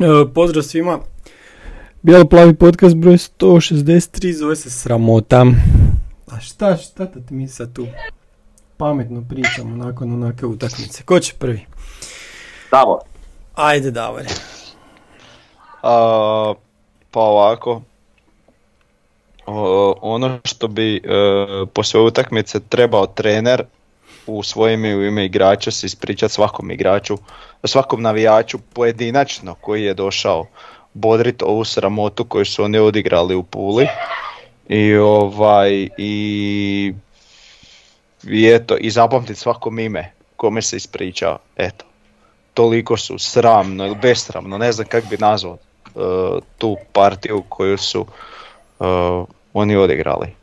E, pozdrav svima. Bijelo plavi podcast broj 163 zove se Sramota. A šta, šta da ti mi sad tu pametno pričamo nakon onake utakmice? Ko će prvi? Davor. Ajde Davor. A, pa ovako, o, ono što bi e, poslije utakmice trebao trener u svojim i u ime igrača se ispričati svakom igraču, svakom navijaču pojedinačno koji je došao bodrit ovu sramotu koju su oni odigrali u Puli. I ovaj i, i eto i zapamtiti svakom ime kome se ispričao. Eto. Toliko su sramno ili besramno, ne znam kako bi nazvao uh, tu partiju koju su uh, oni odigrali.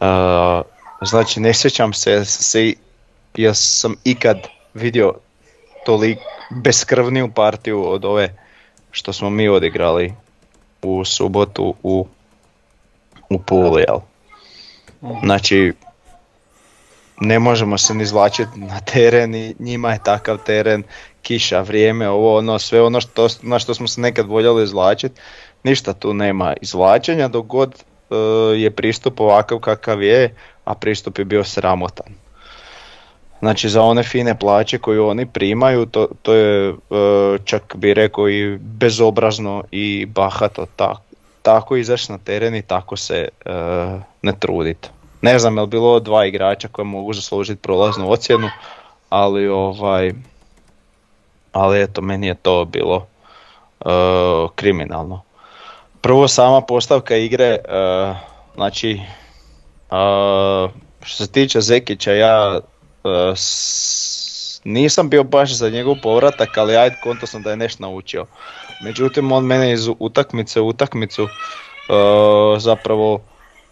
Uh, znači ne sjećam se, se ja sam ikad vidio toliko beskrvniju partiju od ove što smo mi odigrali u subotu u, u Puli, jel? Mhm. Znači, ne možemo se ni izvlačiti na teren i njima je takav teren, kiša, vrijeme, ovo ono, sve ono što, na što smo se nekad voljeli izvlačiti, ništa tu nema izvlačenja dok god e, je pristup ovakav kakav je, a pristup je bio sramotan. Znači za one fine plaće koje oni primaju, to, to je e, čak bi rekao i bezobrazno i bahato tako, tako izaći na teren i tako se e, ne truditi. Ne znam je li bilo dva igrača koji mogu zaslužiti prolaznu ocjenu, ali ovaj ali eto meni je to bilo e, kriminalno. Prvo sama postavka igre, znači što se tiče Zekića ja E, nisam bio baš za njegov povratak, ali ajde konto sam da je nešto naučio. Međutim, on mene iz utakmice u utakmicu uh, zapravo uh,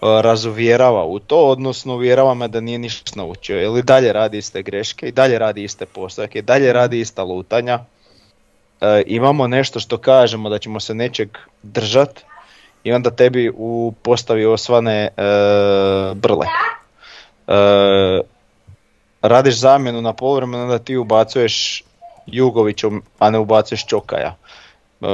razuvjerava u to, odnosno uvjerava me da nije ništa naučio. Jer i dalje radi iste greške, i dalje radi iste postavke, i dalje radi ista lutanja. imamo nešto što kažemo da ćemo se nečeg držat i onda tebi u postavi osvane brle radiš zamjenu na povremenu, onda ti ubacuješ Jugovićom, a ne ubacuješ Čokaja. E,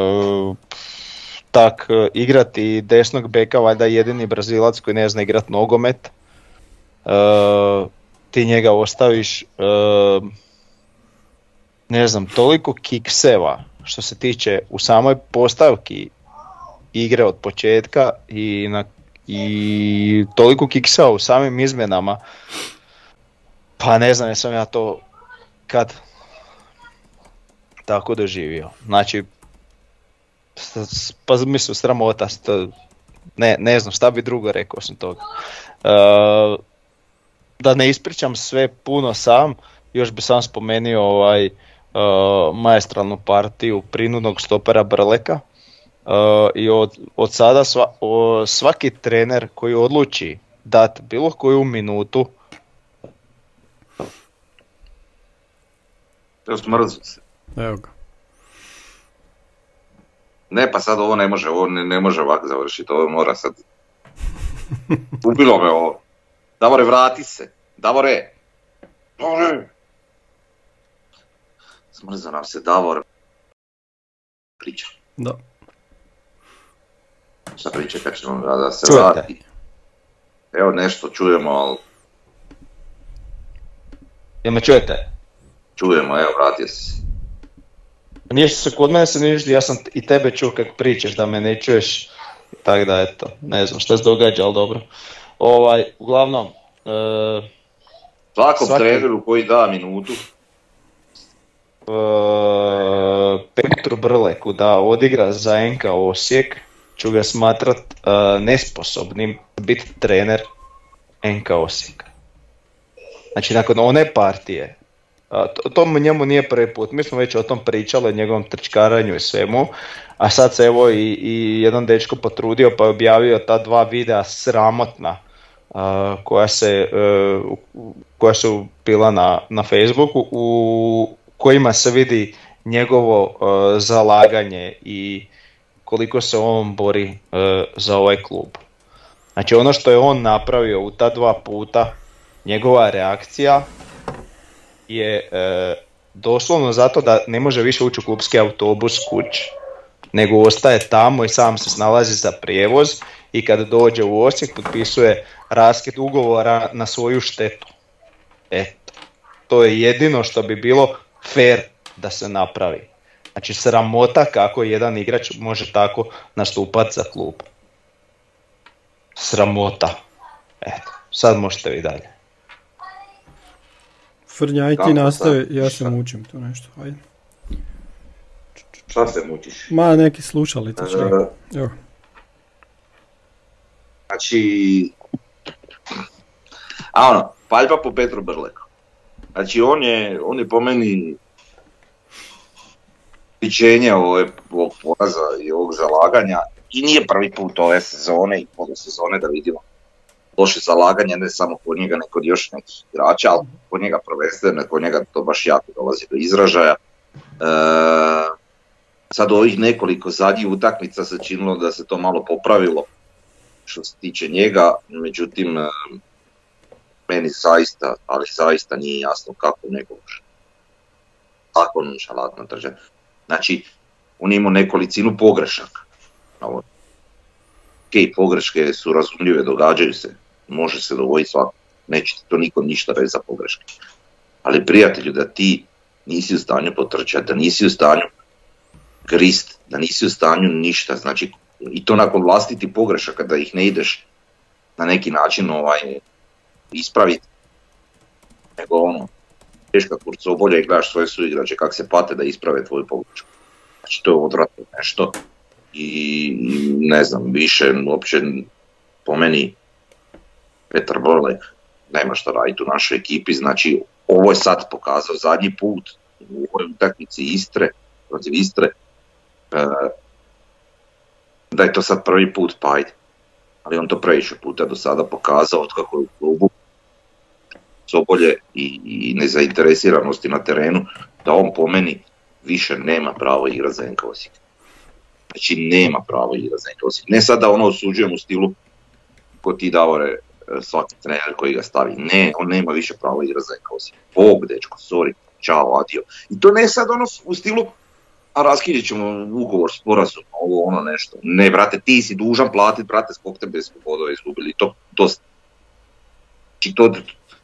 tak, e, igrati desnog beka, valjda jedini Brazilac koji ne zna igrat nogomet. E, ti njega ostaviš, e, ne znam, toliko kikseva što se tiče u samoj postavki igre od početka i, na, i toliko kikseva u samim izmjenama pa ne znam jesam ja to kad tako doživio. Znači, pa mislim sramota, ne, ne znam šta bi drugo rekao sam toga. Uh, da ne ispričam sve puno sam, još bi sam spomenuo ovaj uh, maestralnu partiju prinudnog stopera Brleka. Uh, I od, od sada sva, svaki trener koji odluči dat bilo koju minutu Evo smrzu se. Evo ga. Ne, pa sad ovo ne može, ovo ne, ne može ovako završiti, ovo mora sad... Ubilo me ovo. Davore, vrati se. Davore! Davore! Smrza nam se, Davor. Priča. Da. Šta priča kad ćemo da, da se Čujete. vrati? Evo nešto čujemo, ali Jel me čujete? čujemo, evo vratio si se. Ništa se kod mene se ništa, ja sam i tebe čuo kak pričaš da me ne čuješ. Tako da eto, ne znam šta se događa, ali dobro. Ovaj, uglavnom, e, Svakom Svaki- treneru koji da minutu, e, Petru Brleku da odigra za NK Osijek, ću ga smatrat e, nesposobnim biti trener NK Osijeka. Znači nakon one partije, a, to, to mu njemu nije prvi put, mi smo već o tom pričali, o njegovom trčkaranju i svemu, a sad se evo i, i jedan dečko potrudio pa je objavio ta dva videa sramotna a, koja, se, koja su bila na, na Facebooku u kojima se vidi njegovo zalaganje i koliko se on bori e, za ovaj klub. Znači ono što je on napravio u ta dva puta, njegova reakcija je e, doslovno zato da ne može više ući u klubski autobus kući, nego ostaje tamo i sam se snalazi za prijevoz i kad dođe u Osijek potpisuje raskid ugovora na svoju štetu. Eto, to je jedino što bi bilo fair da se napravi. Znači sramota kako jedan igrač može tako nastupati za klub. Sramota. Eto, sad možete vi dalje. Frnja, aj ti nastavi, ja se mučim tu nešto, ajde. Šta se mučiš? Ma, neki slušalice čak. E, Evo. Znači, a ono, paljba po Petru Brleku. Znači, on je, on je po meni ove- ovog poraza i ovog zalaganja i nije prvi put ove sezone i ove sezone da vidimo loše zalaganje, ne samo kod njega, nego kod još nekih igrača, ali kod njega prvenstveno, kod njega to baš jako dolazi do izražaja. E, sad ovih nekoliko zadnjih utakmica se činilo da se to malo popravilo što se tiče njega, međutim e, meni zaista, ali zaista nije jasno kako neko može tako nonšalantno držati. Znači, on je imao nekolicinu pogrešaka. Ok, pogreške su razumljive, događaju se, može se dogoditi svako, neće to niko ništa reći za pogreške. Ali prijatelju, da ti nisi u stanju potrčati, da nisi u stanju grist, da nisi u stanju ništa, znači i to nakon vlastiti pogrešaka da ih ne ideš na neki način ovaj, ispraviti, nego ono, teška kurcobolja i gledaš svoje suigrače kako se pate da isprave tvoju pogrešku. Znači to je odvratno nešto i ne znam, više uopće po meni Petar Brolek nema šta raditi u našoj ekipi, znači ovo je sad pokazao zadnji put u ovoj utakmici Istre, protiv Istre, e, da je to sad prvi put, pa ajde. Ali on to previše puta do sada pokazao od kako je u klubu Sobolje i, i nezainteresiranosti na terenu, da on po meni više nema pravo igrati za NK Osijek. Znači nema pravo igrati za NK Osijek. Ne sad da ono osuđujem u stilu ko ti Davore e, svaki trener koji ga stavi. Ne, on nema više pravo igrati za NK Osijek. Bog, dečko, sorry, čao, adio. I to ne sad ono u stilu a raskinit ćemo ugovor, sporazum, ovo ono nešto. Ne, brate, ti si dužan platiti, brate, skog te bez bodova izgubili. To, to, znači, to,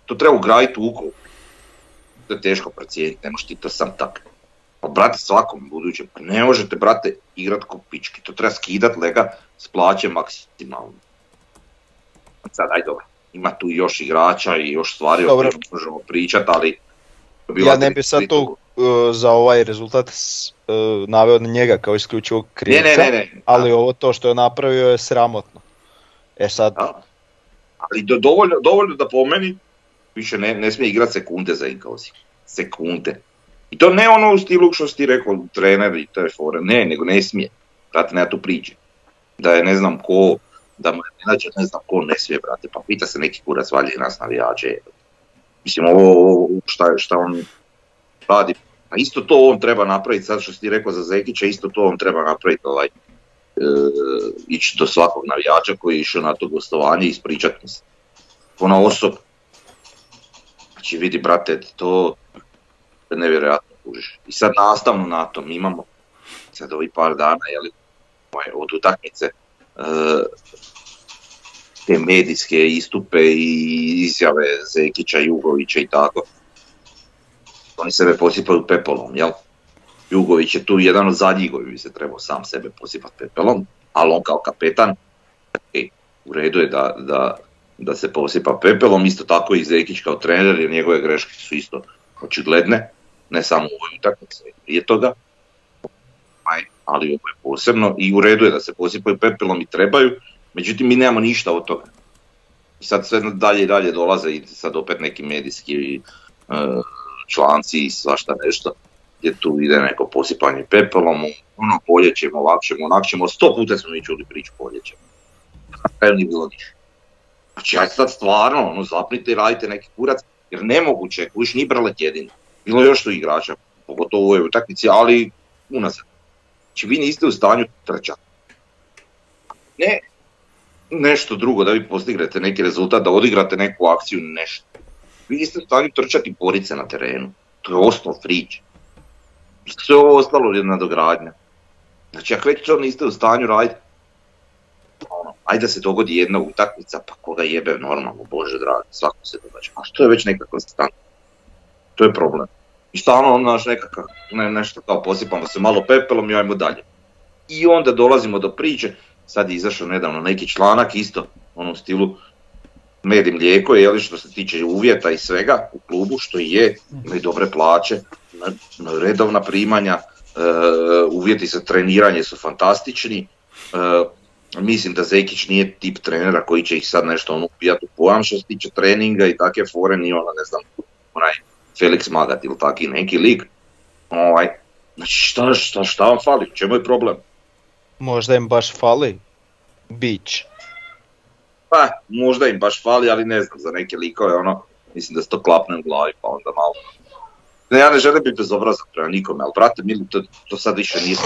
to treba ugraditi u ugovor. To je teško procijeniti, ne možeš ti to sam tak. Pa brate, svakom budućem, pa ne možete, brate, igrat ko pički. To treba skidat lega s plaće maksimalno. Sad, aj dobro, ima tu još igrača i još stvari o Dobro. kojima možemo pričati, ali... Ja ne bi sad to uh, za ovaj rezultat uh, naveo na njega kao isključivog krivca, Ne, ne, ne, ne. ali ovo to što je napravio je sramotno. E sad, Da. Ali do, dovoljno, dovoljno da po meni više ne, ne smije igrati sekunde za Inka Osijek. Sekunde. I to ne ono u stilu što si ti rekao trener i te fore, ne, nego ne smije. Brate, nema tu priče. Da je ne znam ko, da mu je ne znam ko ne smije, brate, pa pita se neki kurac valje nas navijače. Mislim, ovo, šta, šta on radi, a isto to on treba napraviti, sad što si ti rekao za Zekića, isto to on treba napraviti, ovaj, e, ići do svakog navijača koji je išao na to gostovanje i ispričati se. Ona osoba. Znači vidi brate, to je nevjerojatno kužiš. I sad nastavno na to mi imamo sad ovih par dana jeli, ovaj, od utakmice e, te medijske istupe i izjave Zekića, Jugovića i tako. Oni sebe posipaju pepelom, jel? Jugović je tu jedan od zadnjih koji bi se trebao sam sebe posipati pepelom, ali on kao kapetan, e, u redu je da, da, da se posipa pepelom, isto tako i Zekić kao trener, jer njegove greške su isto očigledne, ne samo u ovoj utakmici, prije toga, ali ovo je posebno i u redu je da se posipaju pepelom i trebaju, međutim mi nemamo ništa od toga. I sad sve dalje i dalje dolaze i sad opet neki medijski e, članci i svašta nešto gdje tu ide neko posipanje pepelom, ono bolje ćemo, ovak ćemo, onak ćemo, sto puta smo mi čuli priču bolje ćemo. Na kraju nije bilo ništa. Znači, aj sad stvarno, ono, zapnite i radite neki kurac, jer nemoguće, kuš ni Brlet jedini. Bilo još tu igrača, pogotovo u ovoj utakmici, ali unazad. Znači, vi niste u stanju trčati. Ne nešto drugo, da vi postignete neki rezultat, da odigrate neku akciju, nešto. Vi niste u stanju trčati i na terenu. To je osnov priče. Sve ovo ostalo je nadogradnja. Znači, ako već to niste u stanju raditi, ono, ajde da se dogodi jedna utakmica, pa koga jebe normalno, bože dragi, svako se događa. A što je već neka konstanta? To je problem. I stalno ono naš nekakav, ne, nešto kao posipamo se malo pepelom i ajmo dalje. I onda dolazimo do priče, sad je izašao nedavno neki članak isto, ono u stilu med i mlijeko, je što se tiče uvjeta i svega u klubu, što je, imaju dobre plaće, redovna primanja, e, uvjeti za treniranje su fantastični, e, mislim da Zekić nije tip trenera koji će ih sad nešto ono upijati u pojam što se tiče treninga i takve fore, ni ona ne znam, onaj Felix Magat ili taki neki lik. Ovaj, znači šta, šta, šta vam fali, čemu je problem? Možda im baš fali bić. Pa, možda im baš fali, ali ne znam, za neke likove, ono, mislim da se to klapne u glavi, pa onda malo. Ne, ja ne želim biti bezobrazan prema nikome, ali brate, mili, to, to sad više nije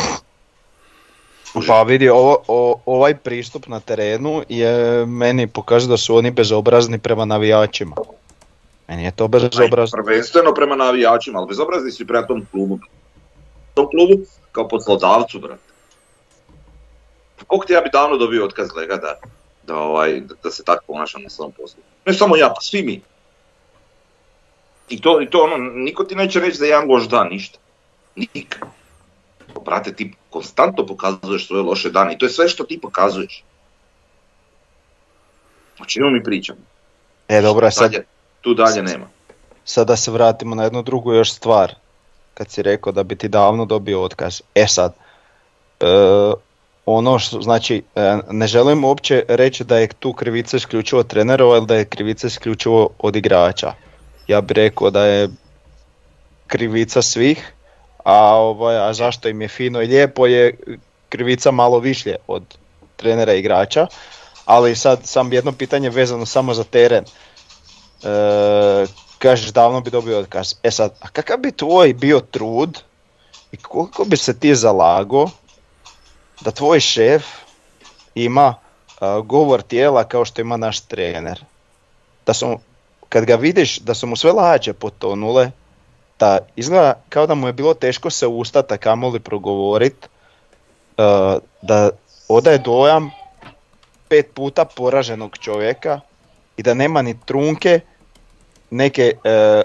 pa vidi, ovo, ovaj pristup na terenu je meni pokazuje da su oni bezobrazni prema navijačima. Meni je to bezobrazno. Prvenstveno prema navijačima, ali bezobrazni su i prema tom klubu. Tom klubu kao poslodavcu, brate. Koliko ti ja bi davno dobio otkaz lega da, da, ovaj, da, se tako ponašam na svom poslu. Ne samo ja, pa svi mi. I to, i to ono, niko ti neće reći da je jedan loš dan, ništa. Nikad. Brate, ti konstantno pokazuješ svoje loše dane i to je sve što ti pokazuješ. O čemu mi pričamo? E, dobro, sad... tu dalje nema. Sad da se vratimo na jednu drugu još stvar. Kad si rekao da bi ti davno dobio otkaz. E sad, e, ono što, znači, e, ne želim uopće reći da je tu krivica isključivo trenerova ili da je krivica isključivo od igrača. Ja bih rekao da je krivica svih, a, ovaj, a zašto im je fino i lijepo je krivica malo višlje od trenera i igrača, ali sad sam jedno pitanje vezano samo za teren. E, kažeš davno bi dobio otkaz. E sad, a kakav bi tvoj bio trud i koliko bi se ti zalago da tvoj šef ima govor tijela kao što ima naš trener. Da su, kad ga vidiš da su mu sve lađe potonule, da izgleda kao da mu je bilo teško se ustati, a kamoli progovorit, da odaje dojam pet puta poraženog čovjeka i da nema ni trunke neke e,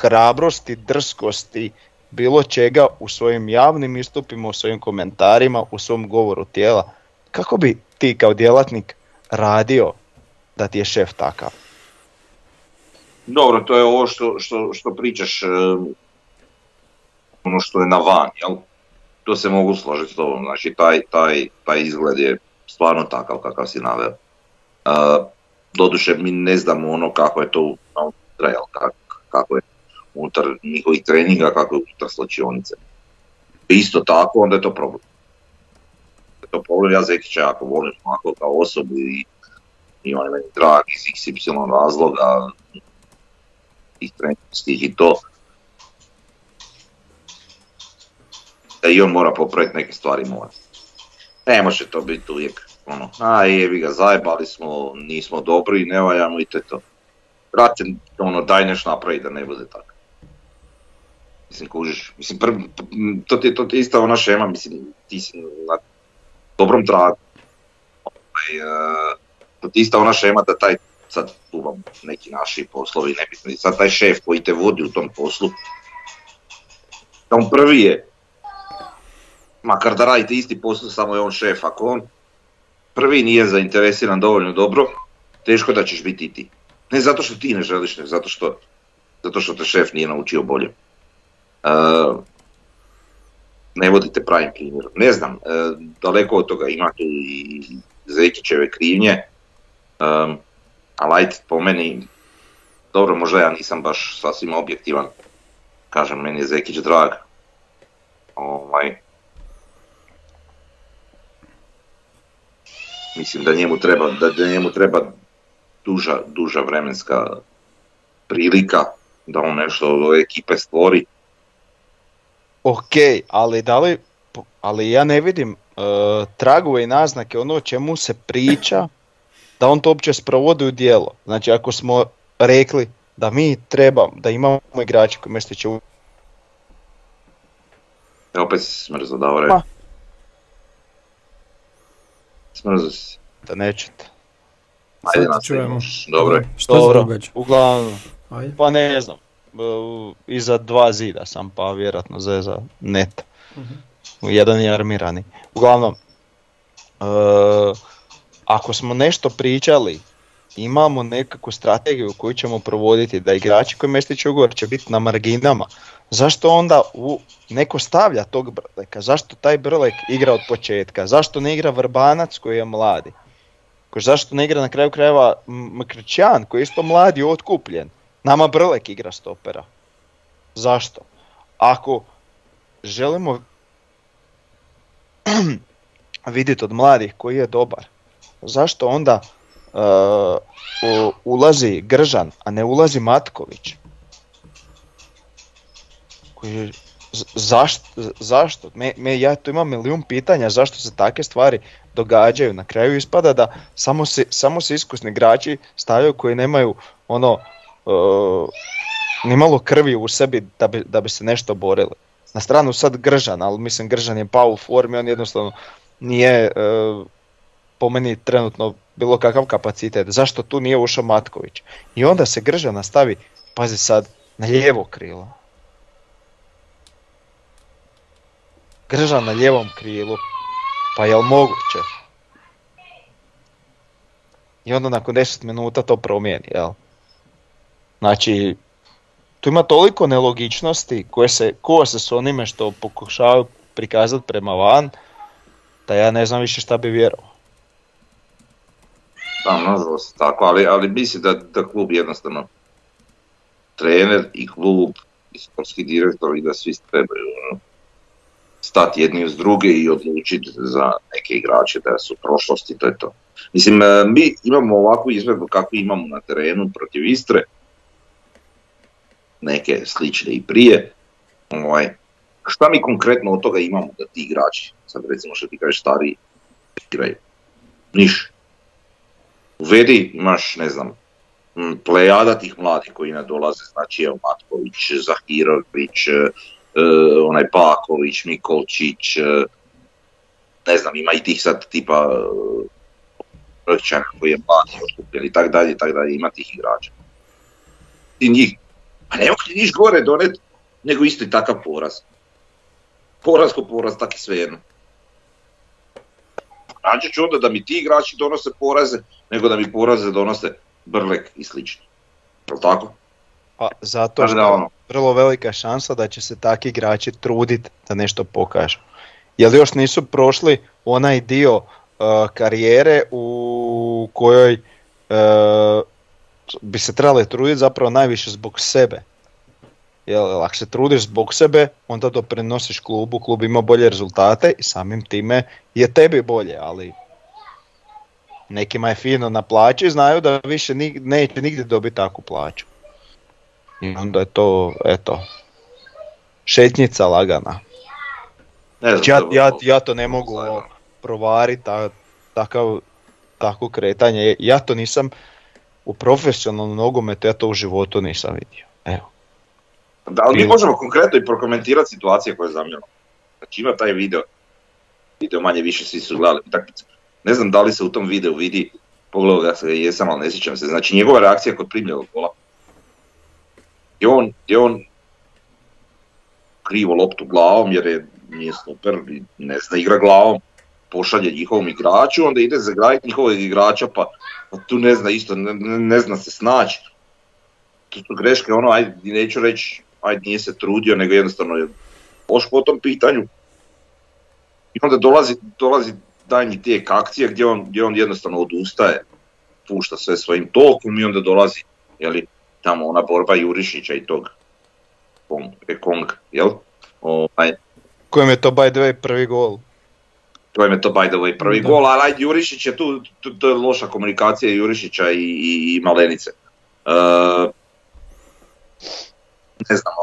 hrabrosti, drskosti, bilo čega u svojim javnim istupima, u svojim komentarima, u svom govoru tijela. Kako bi ti kao djelatnik radio da ti je šef takav? Dobro, to je ovo što, što, što pričaš, e, ono što je na van, jel? To se mogu složiti s tobom, znači taj, taj, taj izgled je stvarno takav kakav si naveo. Uh, doduše mi ne znamo ono kako je to unutra, jel, kako, kako je unutar njihovih treninga, kako je unutar slačionice. Isto tako, onda je to problem. To problem, ja Zekića jako volim ovako kao osobu i, i on je meni drag iz XY razloga, tih trenerskih i to. Da i on mora popraviti neke stvari mora. Ne može to biti uvijek ono, a jebi ga, zajebali smo, nismo dobri, ne valjamo i te to. Brate, ono, daj nešto napravi da ne bude tako. Mislim, kužiš, mislim, prv, to ti, to ti ista ona šema, mislim, ti si na dobrom tragu. Ovaj, uh, to ti ista ona šema da taj, sad tu vam neki naši poslovi, nebitni, sad taj šef koji te vodi u tom poslu, on prvi je, makar da radite isti posao, samo je on šef, ako on prvi nije zainteresiran dovoljno dobro, teško da ćeš biti i ti. Ne zato što ti ne želiš, ne zato što, zato što te šef nije naučio bolje. Uh, ne vodite pravim primjerom. Ne znam, uh, daleko od toga ima tu i Zekićeve krivnje, um, ali ajde po meni, dobro možda ja nisam baš sasvim objektivan, kažem meni je Zekić drag, ovaj, mislim da njemu treba, da njemu treba duža, duža vremenska prilika da on nešto od ove ekipe stvori. Ok, ali da li, ali ja ne vidim uh, tragove i naznake ono o čemu se priča da on to uopće sprovodi u djelo. Znači ako smo rekli da mi trebamo, da imamo igrače koji Mestića u... E, opet si smrzo, dobro. Ma. Smrzo si. da nećete. Ajde, Sad nastavimo. čujemo. Dobro se Dobro, događa? uglavnom, Ajde. pa ne znam, e, iza dva zida sam pa vjerojatno zeza net. Mhm. Jedan je armirani. Uglavnom, e, ako smo nešto pričali, imamo nekakvu strategiju koju ćemo provoditi, da igrači koji mestići ugovor će biti na marginama, zašto onda u, neko stavlja tog Brleka, zašto taj Brlek igra od početka, zašto ne igra Vrbanac koji je mladi, Ko zašto ne igra na kraju krajeva M- Mkrćan koji je isto mladi otkupljen, nama Brlek igra stopera, zašto? Ako želimo vidjeti od mladih koji je dobar, zašto onda uh, ulazi Gržan, a ne ulazi Matković? Koji je- z- zašto? Me, me, ja tu imam milijun pitanja zašto se takve stvari događaju. Na kraju ispada da samo se, samo se iskusni igrači stavljaju koji nemaju ono uh, nimalo krvi u sebi da bi, da bi se nešto borili. Na stranu sad Gržan, ali mislim Gržan je pao u formi, on jednostavno nije uh, po meni trenutno bilo kakav kapacitet. Zašto tu nije ušao Matković? I onda se Gržan nastavi, pazi sad, na lijevo krilo. Gržan na lijevom krilu. Pa jel moguće? I onda nakon 10 minuta to promijeni, jel? Znači, tu ima toliko nelogičnosti koje se kose s onime što pokušavaju prikazati prema van, da ja ne znam više šta bi vjerovao. Da, nažalost tako, ali, ali mislim da, da klub jednostavno trener i klub i sportski direktor i da svi trebaju ono, stati jedni uz druge i odlučiti za neke igrače da su prošlosti, to je to. Mislim, e, mi imamo ovakvu izvedbu kakvu imamo na terenu protiv Istre, neke slične i prije. Ovaj, šta mi konkretno od toga imamo da ti igrači, sad recimo što ti kažeš stariji, igraju? Niš. Uvedi, imaš, ne znam, plejada tih mladih koji nadolaze, znači evo Matković, Zahirović, e, e, onaj Paković, Mikolčić, e, ne znam, ima i tih sad tipa Rkćana koji je mladi otkupljen i tak dalje, tak dalje, ima tih igrača. I njih, a ne mogu ti niš gore donet, nego isto i takav poraz. Poraz ko poraz, tak i svejedno. Rađe ću onda da mi ti igrači donose poraze, nego da mi poraze donose Brlek i slični. Jel tako? Pa zato što je ono, vrlo velika šansa da će se takvi igrači truditi da nešto pokažu. Jer još nisu prošli onaj dio uh, karijere u kojoj uh, bi se trebali truditi zapravo najviše zbog sebe. Jer ako se trudiš zbog sebe, onda doprinosiš klubu, klub ima bolje rezultate i samim time je tebi bolje, ali nekima je fino na plaći i znaju da više nig- neće nigdje dobiti takvu plaću. I onda je to, eto, šetnjica lagana. ne znam, Ja, to- ja, ja to ne mogu provariti, ta, takav, takvo kretanje. Ja to nisam u profesionalnom nogometu, ja to u životu nisam vidio. Evo. Da, ali mi možemo konkretno i prokomentirati situacije koje zamjeramo. Znači ima taj video, video manje više svi su gledali utakmicu. Ne znam da li se u tom videu vidi, pogledao ga se jesam, ali ne sjećam se. Znači njegova reakcija kod primljenog gola. I on, i on krivo loptu glavom jer je nije super i ne zna igra glavom, pošalje njihovom igraču, onda ide zagraditi njihovog igrača pa, pa tu ne zna isto, ne, zna se snaći. Tu su greške, ono, ajde, neću reći, ajde nije se trudio, nego jednostavno je loš po tom pitanju. I onda dolazi, dolazi daljnji tijek akcije gdje on, gdje on jednostavno odustaje, pušta sve svojim tokom i onda dolazi, jeli, tamo ona borba Jurišića i tog Kong, Ekong, jel? Ovaj, Kojem je to by the way prvi gol? to je to by the way prvi Da. gol, ali Jurišić je tu, tu, to je loša komunikacija Jurišića i, i, i Malenice. E, ne znam,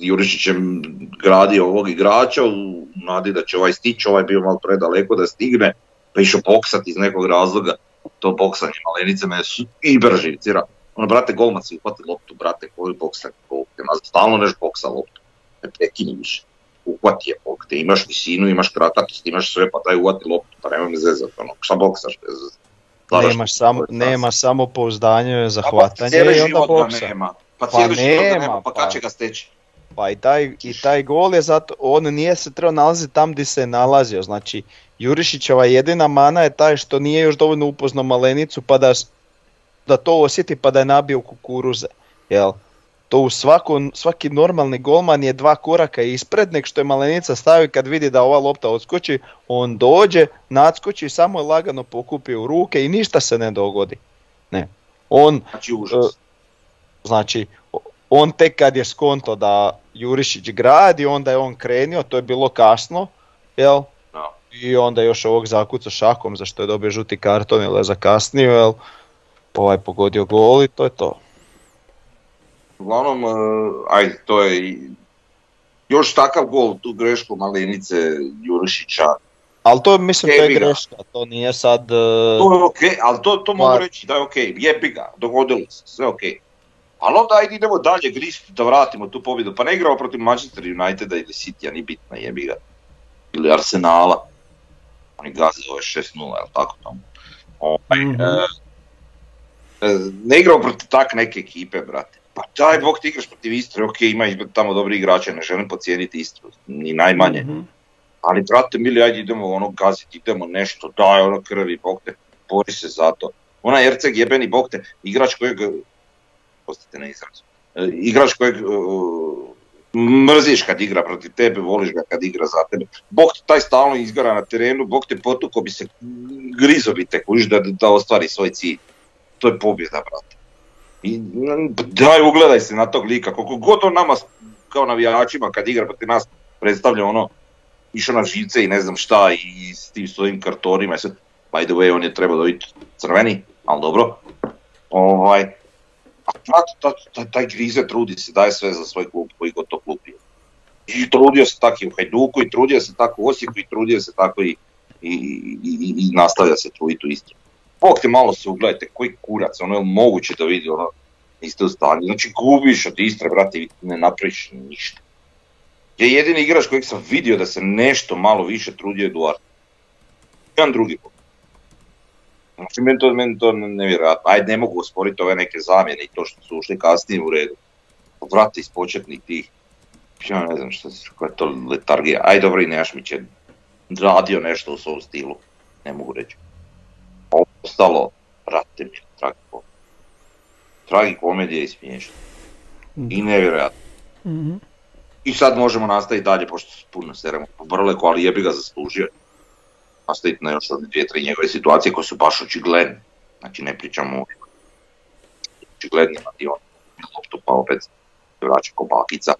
Jurišić je gradio ovog igrača u nadi da će ovaj stići, ovaj bio malo predaleko da stigne, pa išao boksat iz nekog razloga, to boksanje Malenice me su i brživcira. Ono, brate, golman si uhvati loptu, brate, koji boksa, te nas stalno neš boksa loptu. Ne prekini više. Uhvati je bok, te imaš visinu, imaš kratatost, imaš sve, pa daj uhvati loptu, pa nemoj me zezati, ono, šta boksaš Nemaš samo, nema samo pouzdanje za Pa hvatanje cijeli i onda boksa. nema. Pa Pa cijeli nema, nema, pa pa. kad će ga steći? Pa i taj, i taj gol je zato, on nije se trebao nalaziti tam gdje se je nalazio, znači Jurišićeva jedina mana je taj što nije još dovoljno upoznao Malenicu pa da, da to osjeti pa da je nabio kukuruze, jel? To u svako, svaki normalni golman je dva koraka ispred nek što je Malenica stavi kad vidi da ova lopta odskoči, on dođe, nadskoči i samo je lagano pokupi u ruke i ništa se ne dogodi. Ne. On, Znači užas. Znači, on tek kad je skonto da Jurišić gradi, onda je on krenio, to je bilo kasno, jel? I onda još ovog zakuca šakom za što je dobio žuti karton ili je zakasnio, jel? Ovaj pogodio gol i to je to. Uglavnom, e, ajde, to je i- još takav gol, tu grešku Malenice, Jurišića, Ali to mislim to je greška, to nije sad... e, to je okej, ali to, to mogu reći da je okej, jebi ga, dogodilo se, sve okej. Ali onda ajde idemo dalje gristi da vratimo tu pobjedu, pa ne igramo protiv Manchester Uniteda ili City, ni bitno, jebi ga. Ili Arsenala. Oni gaze ove 6-0, jel tako tamo. Mhm. e, ne igramo protiv tak neke ekipe, brate. Pa daj Bog ti igraš protiv Istre, ok, ima tamo dobri igrače, ne želim pocijeniti Istru, ni najmanje. Mhm. Ali brate mili, ajde idemo ono gaziti, idemo nešto, daj ono krvi, bog te, bori se za to. Ona Erceg jebeni bog te, igrač kojeg, postite na izrazu, e, igrač kojeg e, mrziš kad igra protiv tebe, voliš ga kad igra za tebe. Bog te taj stalno izgara na terenu, bog te potuko bi se, grizo bi te kužiš da, da ostvari svoj cilj. To je pobjeda, brate. I, daj ugledaj se na tog lika, koliko god on nama kao navijačima kad igra protiv nas predstavlja ono išao na živce i ne znam šta i s tim svojim kartonima. By the way, on je trebao dobiti crveni, ali dobro. Ovaj, a taj grize trudi se, daje sve za svoj klub koji god to klub. I trudio se tako i u Hajduku, i trudio se tako u Osijeku, i trudio se tako i, i, i, i, i nastavlja se truditi u Istri. Bog te malo se ugledajte, koji kurac, ono je moguće da vidi, ono, niste u stanju. Znači gubiš od Istre, brate, ne napraviš ništa je jedini igrač kojeg sam vidio da se nešto malo više trudio je Duarte. Jedan drugi. Znači, meni to, meni to nevjerojatno. Ajde, ne mogu osporiti ove neke zamjene i to što su ušli kasnije u redu. Vrati iz početnih tih. Ja ne znam što, koja je to letargija. Ajde, dobro, i Nejašmić je radio nešto u svom stilu. Ne mogu reći. Ovo ostalo, vrate mi, tragikomédija. Tragikomedija i smiješno. I nevjerojatno. Mhm. I sad možemo nastaviti dalje, pošto puno seremo po Brleku, ali jebi ga zaslužio. Nastaviti na još one dvije, tri njegove situacije koje su baš očigledne. Znači ne pričamo o očiglednima i on loptu pa opet vraća ko bakica.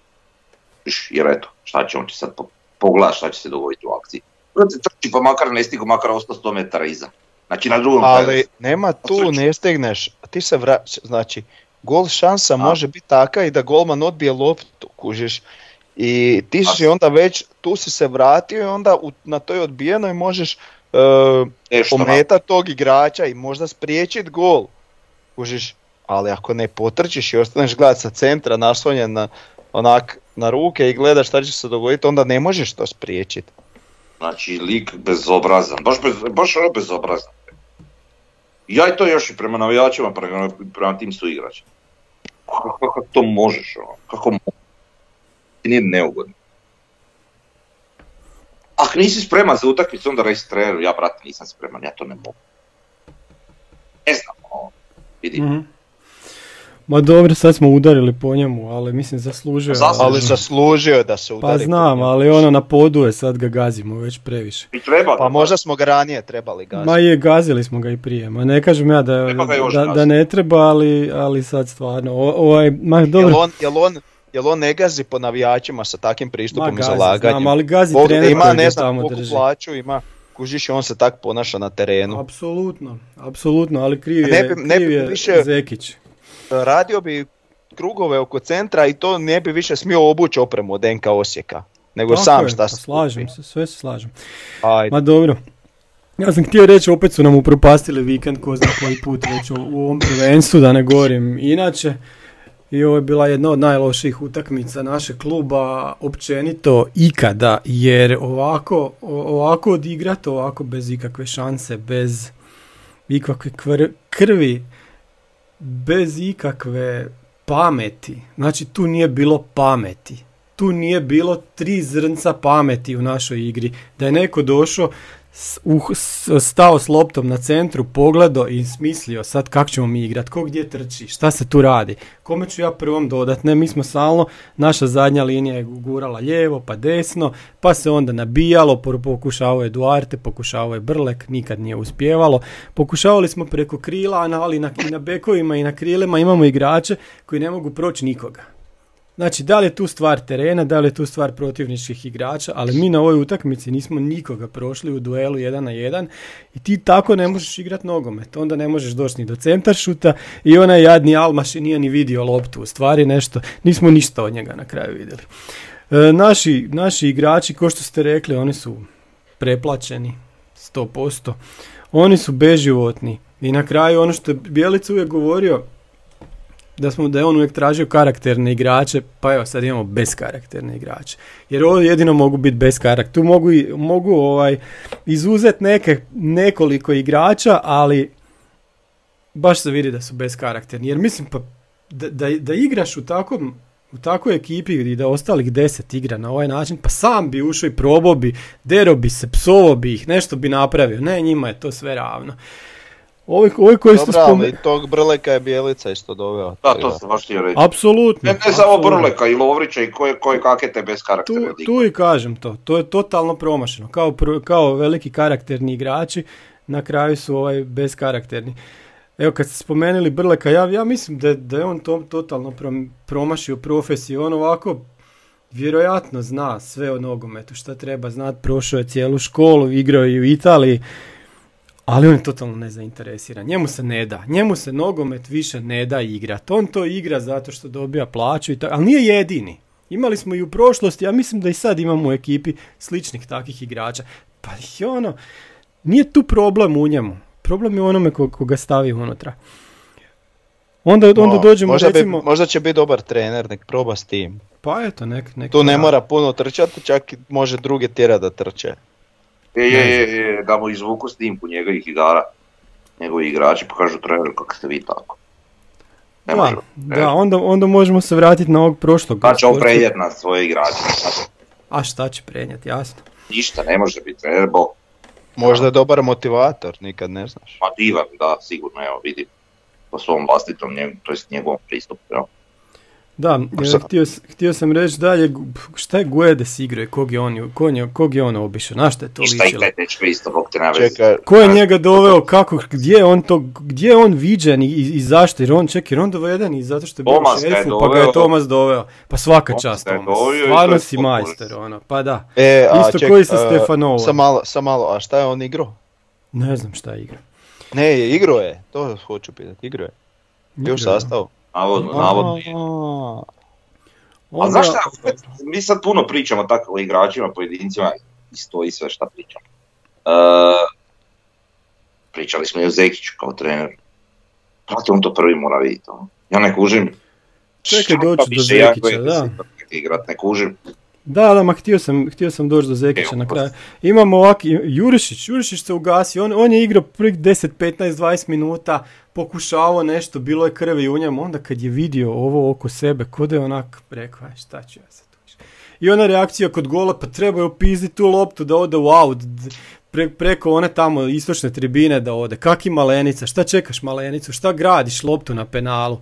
Jer eto, šta će on će sad po- pogledat šta će se dogoditi u akciji. Brate, trči pa makar ne stigu, makar ostao 100 metara iza. Znači na drugom Ali kraju. nema tu, Odsvrći. ne stigneš, ti se vraćaš, znači gol šansa A? može biti taka i da golman odbije loptu, kužiš. I ti si onda već, tu si se vratio i onda u, na toj odbijenoj možeš e, tog igrača i možda spriječit gol, kužiš. Ali ako ne potrčiš i ostaneš gledat sa centra naslonjen na, onak na ruke i gledaš šta će se dogoditi, onda ne možeš to spriječiti. Znači, lik bezobrazan, baš, bez, baš ono bezobrazan. Ja i to još i prema navijačima, prema, prema tim su igračima. Kako, kako to možeš, ono? Kako možeš? Nije neugodno. Ako nisi spreman za utakmicu, onda reci treneru, ja brate nisam spreman, ja to ne mogu. Ne znam, ono, vidi. Mhm. Ma dobro, sad smo udarili po njemu, ali mislim zaslužio je. Zaslužio. Ali zaslužio je da se udari. Pa po znam, njemu. ali ono na podu je, sad ga gazimo već previše. I treba Pa možda smo ga ranije trebali gaziti. Ma je, gazili smo ga i prije, ma ne kažem ja da, da, da ne treba, ali, ali sad stvarno, o- ovaj, ma Jel dobro, on, jel, on, jel on ne gazi po navijačima sa takvim ma pristupom i gazi, zalaganjem? znam, ali gazi Bog trener ima ne znam tamo drži. plaću, ima kužiš i on se tak ponaša na terenu. Apsolutno, apsolutno, ali kriv Ne je, bi- ne bi kriv je više- Zekić. Radio bi krugove oko centra i to ne bi više smio obući opremu od NK Osijeka. Nego Tako sam je, šta pa se slažem se, sve se slažem. Ajde. Ma dobro. Ja sam htio reći, opet su nam upropastili vikend, ko zna koji put već u, u ovom prvenstvu, da ne govorim inače. I ovo je bila jedna od najlošijih utakmica našeg kluba općenito ikada, jer ovako, ovako odigrati, ovako bez ikakve šanse, bez ikakve krvi, bez ikakve pameti. Znači tu nije bilo pameti. Tu nije bilo tri zrnca pameti u našoj igri. Da je neko došao, stao s loptom na centru, pogledao i smislio sad kako ćemo mi igrat, ko gdje trči, šta se tu radi, kome ću ja prvom dodat, ne, mi smo stalno, naša zadnja linija je gurala lijevo pa desno, pa se onda nabijalo, pokušavao je Duarte, pokušavao je Brlek, nikad nije uspjevalo, pokušavali smo preko krila, ali na, na bekovima i na krilima imamo igrače koji ne mogu proći nikoga. Znači, da li je tu stvar terena, da li je tu stvar protivničkih igrača, ali mi na ovoj utakmici nismo nikoga prošli u duelu 1 na 1 i ti tako ne možeš igrati nogomet. Onda ne možeš doći ni do centaršuta i onaj jadni Almaš nije ni vidio loptu. U stvari nešto, nismo ništa od njega na kraju vidjeli. E, naši, naši igrači, ko što ste rekli, oni su preplaćeni 100%. Oni su beživotni. I na kraju ono što je Bjelica uvijek govorio, da smo da je on uvijek tražio karakterne igrače, pa evo sad imamo bezkarakterne igrače. Jer ovo jedino mogu biti bez karaktera. Tu mogu, mogu ovaj, izuzet neke, nekoliko igrača, ali baš se vidi da su bezkarakterni. Jer mislim pa da, da, da igraš u takvom u takvoj ekipi i da ostalih deset igra na ovaj način, pa sam bi ušao i probao bi, dero bi se, psovo bi ih, nešto bi napravio. Ne, njima je to sve ravno. Ovi, ovi koji Dobro, ali spomenuli... tog Brleka je Bijelica isto doveo. Da, to sam baš htio reći. Apsolutno. Ne, ne samo. Brleka i Lovrića i koje, koje kakve te bez karaktera Tu, tu i kažem to, to je totalno promašeno. Kao, kao veliki karakterni igrači, na kraju su ovaj beskarakterni. Evo kad ste spomenuli Brleka, ja, ja mislim da, da je on to totalno prom- promašio profesiju. On ovako vjerojatno zna sve o nogometu, šta treba znat, prošao je cijelu školu, igrao je i u Italiji, ali on je totalno nezainteresiran. Njemu se ne da. Njemu se nogomet više ne da igrat. On to igra zato što dobija plaću i tako, ali nije jedini. Imali smo i u prošlosti, ja mislim da i sad imamo u ekipi sličnih takvih igrača. Pa ono, nije tu problem u njemu. Problem je u onome ko, ko ga stavi unutra. Onda, onda No, dođemo možda, recimo... bi, možda će biti dobar trener, nek proba s tim. Pa eto, nek, nek Tu ne mora puno trčati, čak i može druge tjera da trče. Je, je, je, je, da mu izvuku snimku njegovih igara, njegovi igrači, pa kažu treneru kako ste vi tako. Ne Da, može. da onda, onda možemo se vratiti na ovog prošlog. Znači on prenijeti na svoje igrače. A šta će prenijeti, jasno. Ništa, ne može biti trener, bo Možda je dobar motivator, nikad ne znaš. ma divan, da, sigurno, evo, vidi po svom vlastitom, to jest njegovom pristupu, jel? Da, e, šta- htio, htio sam reći dalje, šta je Guedes igrao i kog je on, kog je, kog je on obišao, na šta je to I šta i ličilo? taj dečko isto, bog te. Čekaj, Ko je njega doveo, kako, gdje je on to, gdje je on viđen i, i, i zašto, jer on, ček, jer on doveden i zato što je bio u Tomas ga je šerifu, pa ga je. Tomas doveo. Pa svaka Tomas čast je Tomas, stvarno je si majster, ono, pa da. E, a Isto ček, koji sa e, Stefanovom. Sam malo, sam malo, a šta je on igrao? Ne znam šta je igra. Ne, igrao je, to hoću pitati, igrao je. Bio Igrao je. sastavu. Navodno, navodno. je. A, znaš šta, mi sad puno pričamo tako o igračima, pojedincima, i stoji sve šta pričamo. E, pričali smo i o Zekiću kao trener. Prati on to prvi mora vidjeti. ono. Ja ne kužim. Čekaj doći do više ja Zekića, da. Igrat, ne kužim. Da, da, ma htio sam, htio sam doći do Zekića Evo, na kraju. Imamo ovaki, Jurišić, Jurišić se ugasi, on, on je igrao prvih 10, 15, 20 minuta, pokušavao nešto, bilo je krvi u njemu, onda kad je vidio ovo oko sebe, kod je onak rekao, aj šta ću ja sad tu više?" I ona reakcija kod gola, pa treba je tu loptu da ode u out, d- pre- preko one tamo istočne tribine da ode. Kaki malenica, šta čekaš malenicu, šta gradiš loptu na penalu?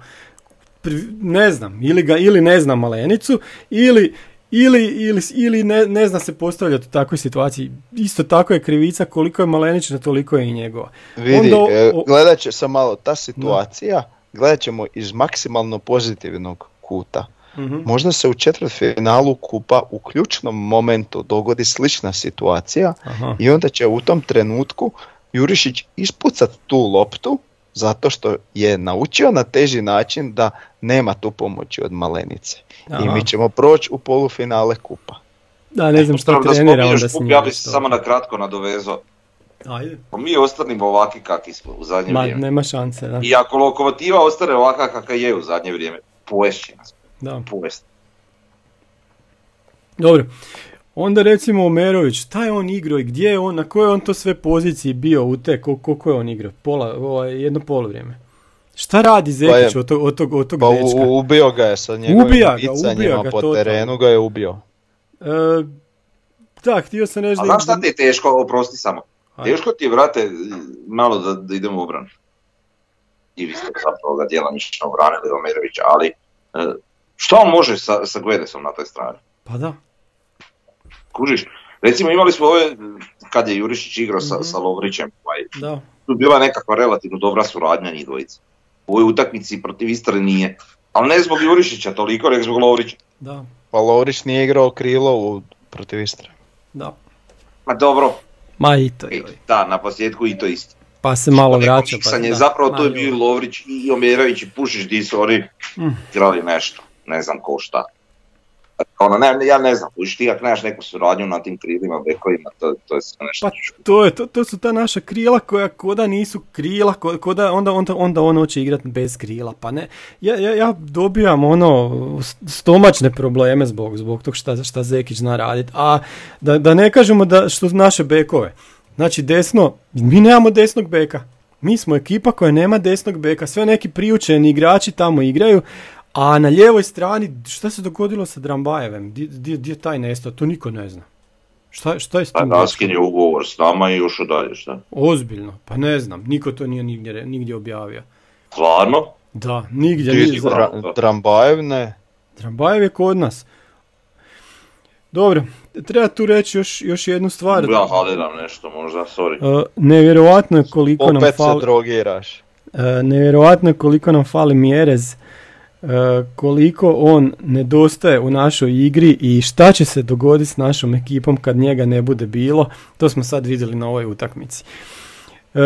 Ne znam, ili, ga, ili ne zna malenicu, ili, ili, ili, ili ne, ne zna se postavljati u takvoj situaciji. Isto tako je krivica koliko je malenična, toliko je i njegova. Vidi, Onda e, o- gledat će sam malo, ta situacija, gledat ćemo iz maksimalno pozitivnog kuta. Mhm. Možda se u četvrtfinalu kupa u ključnom momentu dogodi slična situacija Aha. i onda će u tom trenutku Jurišić ispucat tu loptu zato što je naučio na teži način da nema tu pomoći od malenice. I Aha. mi ćemo proći u polufinale kupa. Da, ne znam šta Obzirom da trenira onda s njim. Ja bih se samo na kratko nadovezao. Ajde. Pa mi ostanimo ovakvi kakvi smo u zadnje Ma, vrijeme. nema šanse, da. I ako lokomotiva ostane ovakva kakva je u zadnje vrijeme, pojest će nas. da. Pojest. Dobro. Onda recimo Omerović, šta je on igrao i gdje je on, na kojoj je on to sve poziciji bio u te, ko- koliko je on igrao? Pola, ovaj, jedno polovrijeme. Šta radi Zekić je- od tog, od tog, od tog Pa dečka? ubio ga je sa njegovim Ubija ga, ubija ga po totalno. terenu ga je ubio. E, da, htio sam reći A znaš šta ti je teško, oprosti samo. Ajde. Teško ti je, brate, malo da, da idemo u obranu. I vi ste zapravo ga djelomično obranili Omerovića, ali e, što on može sa, sa Guedesom na toj strani? Pa da. Kužiš? Recimo imali smo ove, kad je Jurišić igrao sa, Mhm. sa Lovrićem, ovaj, Da, tu je bila nekakva relativno dobra suradnja njih dvojice. U ovoj utakmici protiv Istre nije. Ali ne zbog Jurišića toliko, nego zbog Lovrića. da, Pa Lovrić nije igrao krilo u, protiv Istre. da. Ma dobro, Ma i to i- joj. da, na posljedku i to isto. Pa se malo vraća. Pa, zapravo to je bio. Lovrić i Omerović i Pušić di su oni Mm. igrali nešto, ne znam ko šta. Ono, ne, ja ne znam, Pušić ti ako nemaš neku suradnju na tim krilima, bekovima, to, to je sve nešto. Pa to, je, to, to su ta naša krila koja koda nisu krila, ko, koda onda, onda, onda on hoće igrati bez krila, pa ne. Ja, ja, ja dobijam ono stomačne probleme zbog, zbog tog šta, šta Zekić zna raditi. A da, da ne kažemo da što naše bekove. Znači desno, mi nemamo desnog beka. Mi smo ekipa koja nema desnog beka. Sve neki priučeni igrači tamo igraju, a na lijevoj strani, šta se dogodilo sa Drambajevem? Di, di, di je taj nestao? To niko ne zna. Šta, šta je s Pa tim? raskin je ugovor s nama i još dalje, šta? Ozbiljno, pa ne znam, niko to nije nigdje, nigdje objavio. Stvarno? Da, nigdje, prav. Dra- Drambajev ne. Drambajev je kod nas. Dobro, treba tu reći još, još jednu stvar. Ja haliram nešto možda, sorry. Uh, nevjerojatno je koliko nam Opet se fali, drogiraš. uh, nevjerojatno je koliko nam fali Mjerez, uh, koliko on nedostaje u našoj igri i šta će se dogoditi s našom ekipom kad njega ne bude bilo, to smo sad vidjeli na ovoj utakmici. Uh,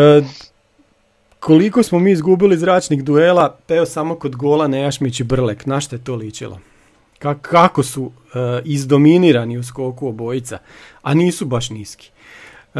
koliko smo mi izgubili zračnih duela, evo samo kod gola Nejašmić i Brlek, na što je to ličilo? Ka- kako su e, izdominirani u skoku obojica, a nisu baš niski. E,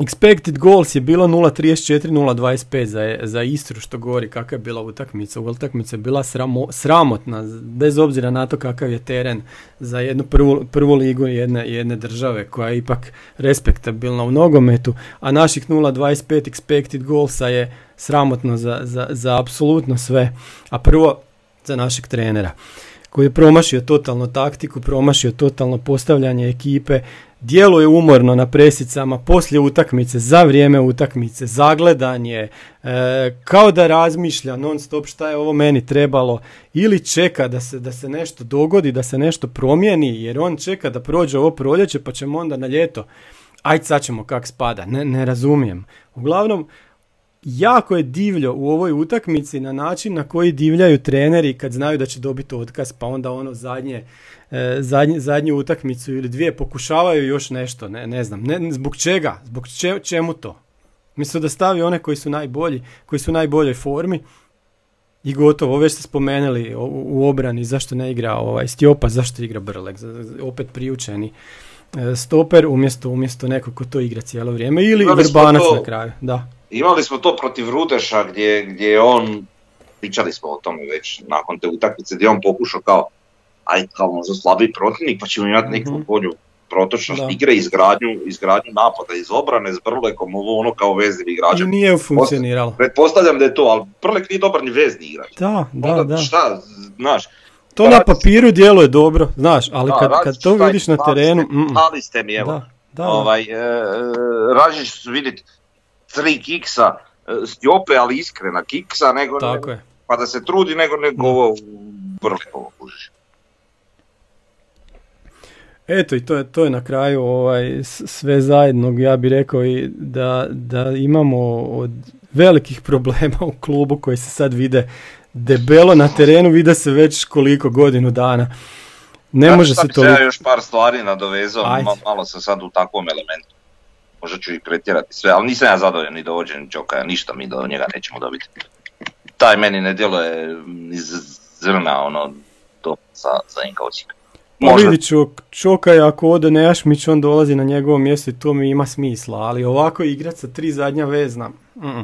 expected goals je bilo 0.34, 0.25 za, za Istru, što govori kakva je bila utakmica. Utakmica je bila sramo, sramotna, bez obzira na to kakav je teren za jednu prvu, prvu ligu jedne, jedne države koja je ipak respektabilna u nogometu, a naših 0.25 expected goalsa je sramotno za, za, za apsolutno sve. A prvo za našeg trenera koji je promašio totalno taktiku, promašio totalno postavljanje ekipe, djeluje umorno na presicama, poslije utakmice, za vrijeme utakmice, zagledanje, e, kao da razmišlja non stop šta je ovo meni trebalo ili čeka da se, da se nešto dogodi, da se nešto promijeni, jer on čeka da prođe ovo proljeće pa ćemo onda na ljeto. Ajde sad ćemo kak spada, ne, ne razumijem. Uglavnom, jako je divljo u ovoj utakmici na način na koji divljaju treneri kad znaju da će dobiti otkaz, pa onda ono zadnje, e, zadnje, zadnju utakmicu ili dvije pokušavaju još nešto, ne, ne znam, ne, zbog čega, zbog če- čemu to? Mislim da stavi one koji su najbolji, koji su u najboljoj formi i gotovo, već ste spomenuli u, u obrani zašto ne igra ovaj Stjopa, zašto igra Brlek, opet priučeni e, stoper umjesto, umjesto nekog ko to igra cijelo vrijeme ili Vrbanac to- na kraju, da. Imali smo to protiv Rudeša gdje, gdje je on, pričali smo o tome već nakon te utakmice, gdje je on pokušao kao, aj kao možda slabiji protivnik pa ćemo imati neku Mhm. bolju protočnost Da. igre, izgradnju, izgradnju napada iz obrane s Brlekom, ovo ono kao vezni igrač. Nije funkcioniralo. Pretpostavljam da je to, ali Brlek nije dobar ni vezni igrač. Da, da, Onda da. Šta, znaš, To na papiru djeluje dobro, znaš, ali da, kad, kad to vidiš na terenu, dali ste mi, evo, da, da, ovaj, e, Ražić vidit tri kiksa, e, Stjope, ali iskrena kiksa, nego, tako je. pa da se trudi, nego nego ovo Brlekovo kužiš. Eto i to je, to je na kraju ovaj, sve zajedno, ja bih rekao i da, da imamo od velikih problema u klubu koji se sad vide debelo na terenu, vide se već koliko godinu dana. Ne Znate može se toliko... Ja još par stvari nadovezao, Ajde. malo sam sad u takvom elementu. Možda ću i pretjerati sve, ali nisam ja zadovoljan ni dovođenjem Đokaja, ništa mi do njega nećemo dobiti. Taj meni ne djeluje iz zrna ono to za, za Inka Osijeka. Pa Možda. vidi čok, Čokaj ako ode Nejašmić on dolazi na njegovo mjesto i to mi ima smisla, ali ovako igrat sa tri zadnja vezna. mm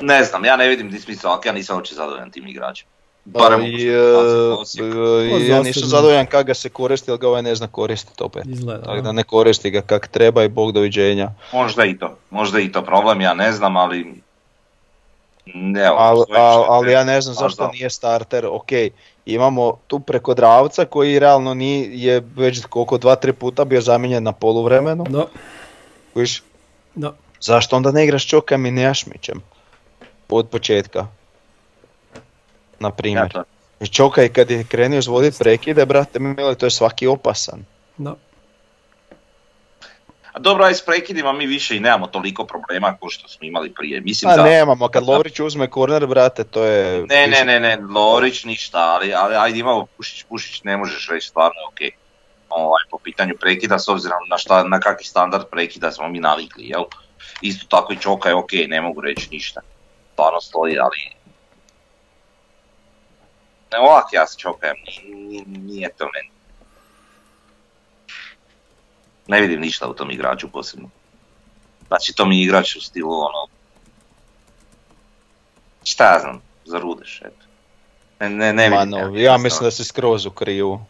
Ne znam, ja ne vidim di smisla, ja nisam uopće zadovoljan tim igračem. Pa Barem i, u Osijek. Pa ja nisam zadovoljan kako ga se koristi, ali ga ovaj ne zna koristiti opet. Izgleda. Tako da ne koristi ga kak treba i bog doviđenja. Možda i to, možda i to problem, ja ne znam, ali... Ne, Al, al- ali ja ne znam zašto Možda. nije starter, ok, imamo tu preko Dravca koji realno nije, je već koliko dva, tri puta bio zamijenjen na poluvremenu, Da, viš, da. zašto onda ne igraš Čokajem i Nejašmićem od početka, na Ja primjer. to- I Čokaj kad je krenio izvoditi prekide, brate mile, to je svaki opasan. Da. A dobro, aj s prekidima mi više i nemamo toliko problema kao što smo imali prije. Mislim A da... nemamo, kad Lovrić uzme korner, brate, to je... Ne, ne, ne, ne, Lorić ništa, ali, ali ajde imamo Pušić, Pušić ne možeš reći stvarno je okej. Ovaj, po pitanju prekida, s obzirom na, šta, na kakvi standard prekida smo mi navikli, jel? Isto tako i Čoka je okej, ne mogu reći ništa. Stvarno stoji, ali... Ne, ovak ja s Čokajem, nije, nije to meni. Ne vidim ništa u tom igraču posebno. Znači, to mi je igrač u stilu, ono, šta ja znam, za rudeš, eto. Ne, ne, ne vidim. no, ja, ja mislim da si skroz u krivu.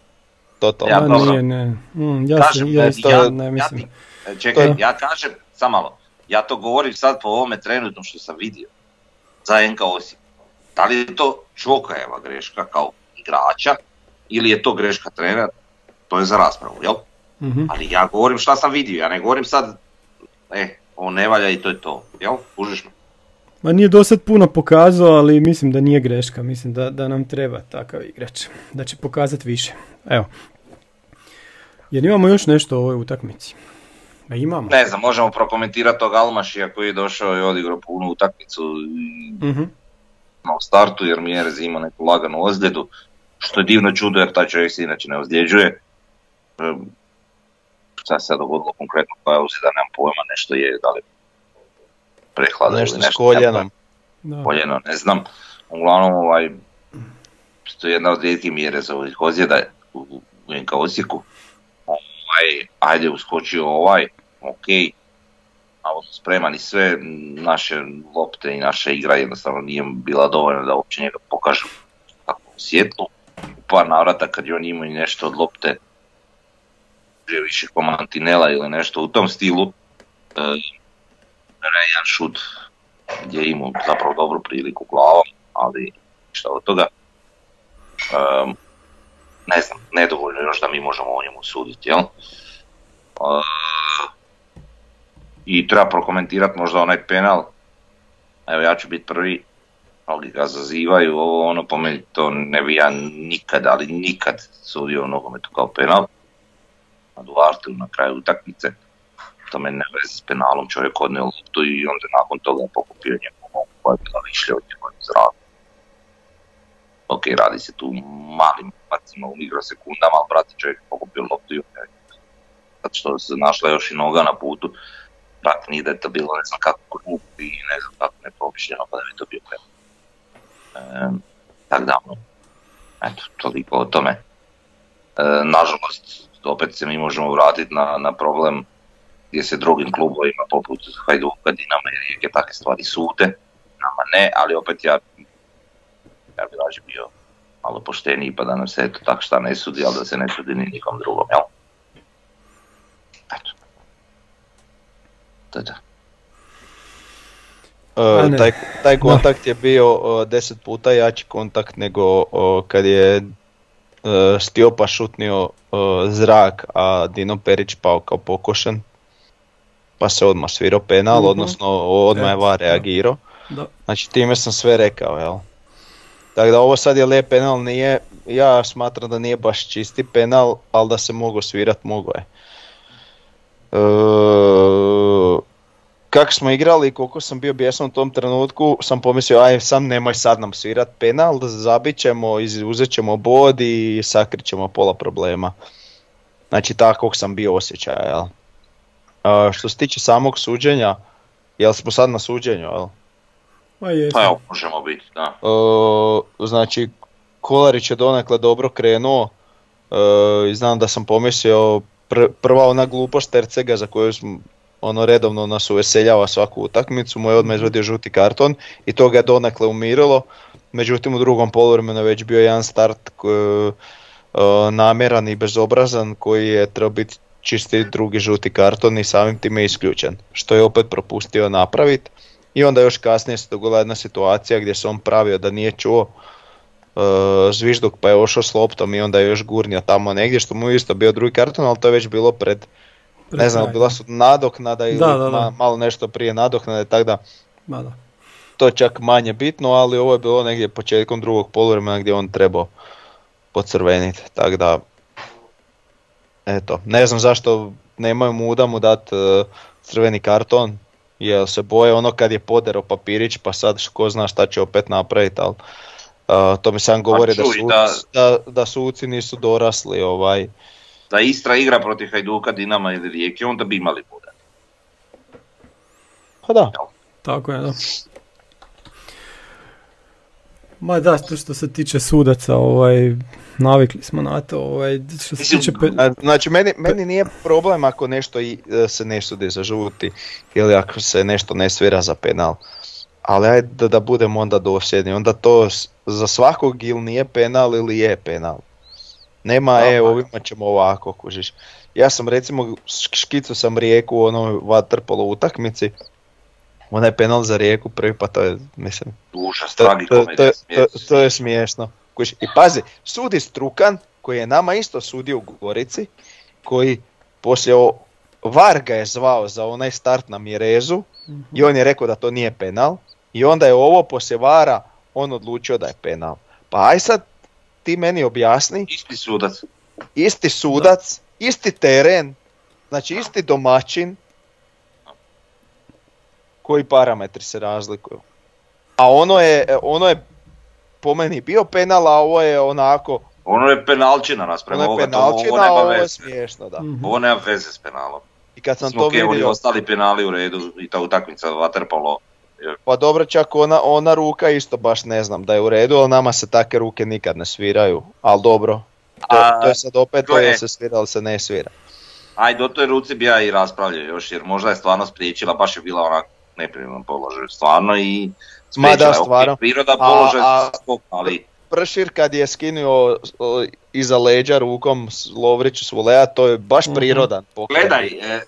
Totalno. Ja, dobro. nije, ne. Mm, ja, Kažem, sam, ja e, isto ja- ne ja mislim. ti- E, Čekaj, To ja kažem, sam malo, ja to govorim sad po ovome trenutnom što sam vidio za NK Osijek. Da li je to Čokajeva greška kao igrača ili je to greška trenera, to je za raspravu, jel? Mhm. Ali ja govorim šta sam vidio, ja ne govorim sad, e, ovo ne valja i to je to, jel? Kužiš me? Ma nije do sad puno pokazao, ali mislim da nije greška. Mislim da, da nam treba takav igrač. Da će pokazati više. Evo. Jer imamo još nešto u ovoj utakmici. Ma imamo. Ne znam, možemo prokomentirati tog Almašija koji je došao i odigrao punu utakmicu i Mhm. na u startu jer Mjerez ima neku laganu ozljedu, što je divno čudo jer taj čovjek se inače ne ozljeđuje. Ehm, Šta se sad dogodilo konkretno koja je ozljeda, nemam pojma, nešto je, da li prehlada Nešto ili nešto. koljenom. Da. Koljeno, ne znam. Uglavnom, ovaj, to je jedna od rijetkih Mjerezovih ozljeda u, u NK Osijeku. Ovaj, ajde, uskočio ovaj, ok, navodno spreman i sve, naše lopte i naša igra jednostavno nije bila dovoljna da uopće njega pokažu tako u svjetlu. U par navrata kad je on imao i nešto od lopte, je više ko Mantinela ili nešto u tom stilu, e, jedan šut gdje je imao zapravo dobru priliku glavom, ali ništa od toga. Em, ne znam, nedovoljno još da mi možemo o njemu suditi, jel? E, I treba prokomentirati možda onaj penal. Evo ja ću biti prvi, mnogi ga zazivaju, ovo ono po meni to ne bi ja nikad, ali nikad sudio nogometu kao penal. Na Duartu na kraju utakmice. To meni ne veze s penalom, čovjek odnio loptu i onda nakon toga je pokupio njemu koja je bila više od njegove zraka. Ok, radi se tu malim pacima u mikrosekundama, ali brate čovjek je pokupio loptu i onda zato što se našla još i noga na putu, brate nije da je to bilo ne znam kako krug i ne znam kako ne promišljeno pa da bi to bio penal. Ehm, tako da, ono, eto, toliko o tome. E, nažalost, opet se mi možemo vratiti na, na problem gdje se drugim klubovima poput Hajduka, Dinama i Rijeke takve stvari sude, nama ne, ali opet ja, ja bi bio malo pošteniji pa da nam se eto tak šta ne sudi, ali da se ne sudi ni nikom drugom, jel? To je to. E, ne. taj, taj kontakt je bio e, deset puta jači kontakt nego e, kad je e, Stiopa šutnio e, zrak, a Dino Perić pao kao pokošen. Pa se odmah svirao penal, Mhm. odnosno odmah je VAR da. reagirao. Da. Znači time sam sve rekao, jel? Tako da ovo sad je lijep penal, nije, ja smatram da nije baš čisti penal, ali da se mogo svirat, mogo je. E, kako smo igrali i koliko sam bio bijesan u tom trenutku, sam pomislio, aj sam nemoj sad nam svirat penal, da zabit ćemo, uzet ćemo bod i sakrit ćemo pola problema. Znači takvog sam bio osjećaja, jel? E, što se tiče samog suđenja, jel smo sad na suđenju, jel? Ma jesam. Pa evo, možemo biti, da. E, znači Kolarić je donekle dobro krenuo, i znam da sam pomislio prva ona glupost Tercega za koju smo ono redovno nas uveseljava svaku utakmicu, mu je odmah izvadio žuti karton i to ga je donekle umirilo. Međutim u drugom poluvremenu je već bio jedan start koji, uh, namjeran i bezobrazan koji je trebao biti čisti drugi žuti karton i samim time isključen, što je opet propustio napraviti. I onda još kasnije se dogodila jedna situacija gdje se on pravio da nije čuo zvižduk pa je ošao s loptom i onda je još gurnio tamo negdje što mu je isto bio drugi karton, ali to je već bilo pred, pred ne znam, bila su nadoknada ili malo nešto prije nadoknade, tako da, da. to čak manje bitno, ali ovo je bilo negdje početkom drugog poluvremena gdje on trebao pocrveniti, tako da eto, ne znam zašto nemaju muda mu dati uh, crveni karton, jer se boje ono kad je podero papirić pa sad ko zna šta će opet napraviti, ali uh, to mi sam govori da, suci, da, da, da suci nisu dorasli ovaj. Da Istra igra protiv Hajduka, Dinama ili Rijeke, onda bi imali muda. Pa da. Tako je, da. Ma da, to što se tiče sudaca, ovaj, navikli smo na to. Ovaj, što se tiče Znači, meni, meni nije problem ako nešto i, e, se ne sudi za žuti ili ako se nešto ne svira za penal. Ali ajde da, da budemo onda dosljedni. Onda to za svakog ili nije penal ili je penal. Nema, e, ovima ćemo ovako, kužiš. Ja sam recimo, škicu sam rijeku u onoj vaterpolo utakmici, onaj penal za rijeku prvi pa to je, mislim... Užas, to, to, to, to, je smiješno. I pazi, sudi Strukan, koji je nama isto sudio u Gorici, koji poslije o, Varga je zvao za onaj start na Mirezu i on je rekao da to nije penal i onda je ovo poslije Vara on odlučio da je penal. Pa aj sad ti meni objasni. Isti sudac. Isti sudac, isti teren, znači isti domaćin, koji parametri se razlikuju. A ono je, ono je po meni bio penal, a ovo je onako... Ono je penalčina naspram ono je penalčina, ovo, ovo, ovo je smiješno, da. Mm-hmm. Ovo nema veze s penalom. I kad sam to vidio... Oni ostali penali u redu i ta utakmica Waterpolo. Pa dobro, čak ona, ona ruka isto baš ne znam da je u redu, ali nama se takve ruke nikad ne sviraju. Ali dobro, to, a, to je sad opet to je se svira, ali se ne svira. Ajde, do toj ruci bi ja i raspravljao još, jer možda je stvarno spriječila, baš je bila onak neprirodnom položaju, stvarno i da, stvarno. priroda položaj a, ali... Pršir kad je skinuo iza leđa rukom Lovriću Svolea, to je baš mhm. prirodan pokret. Gledaj, e,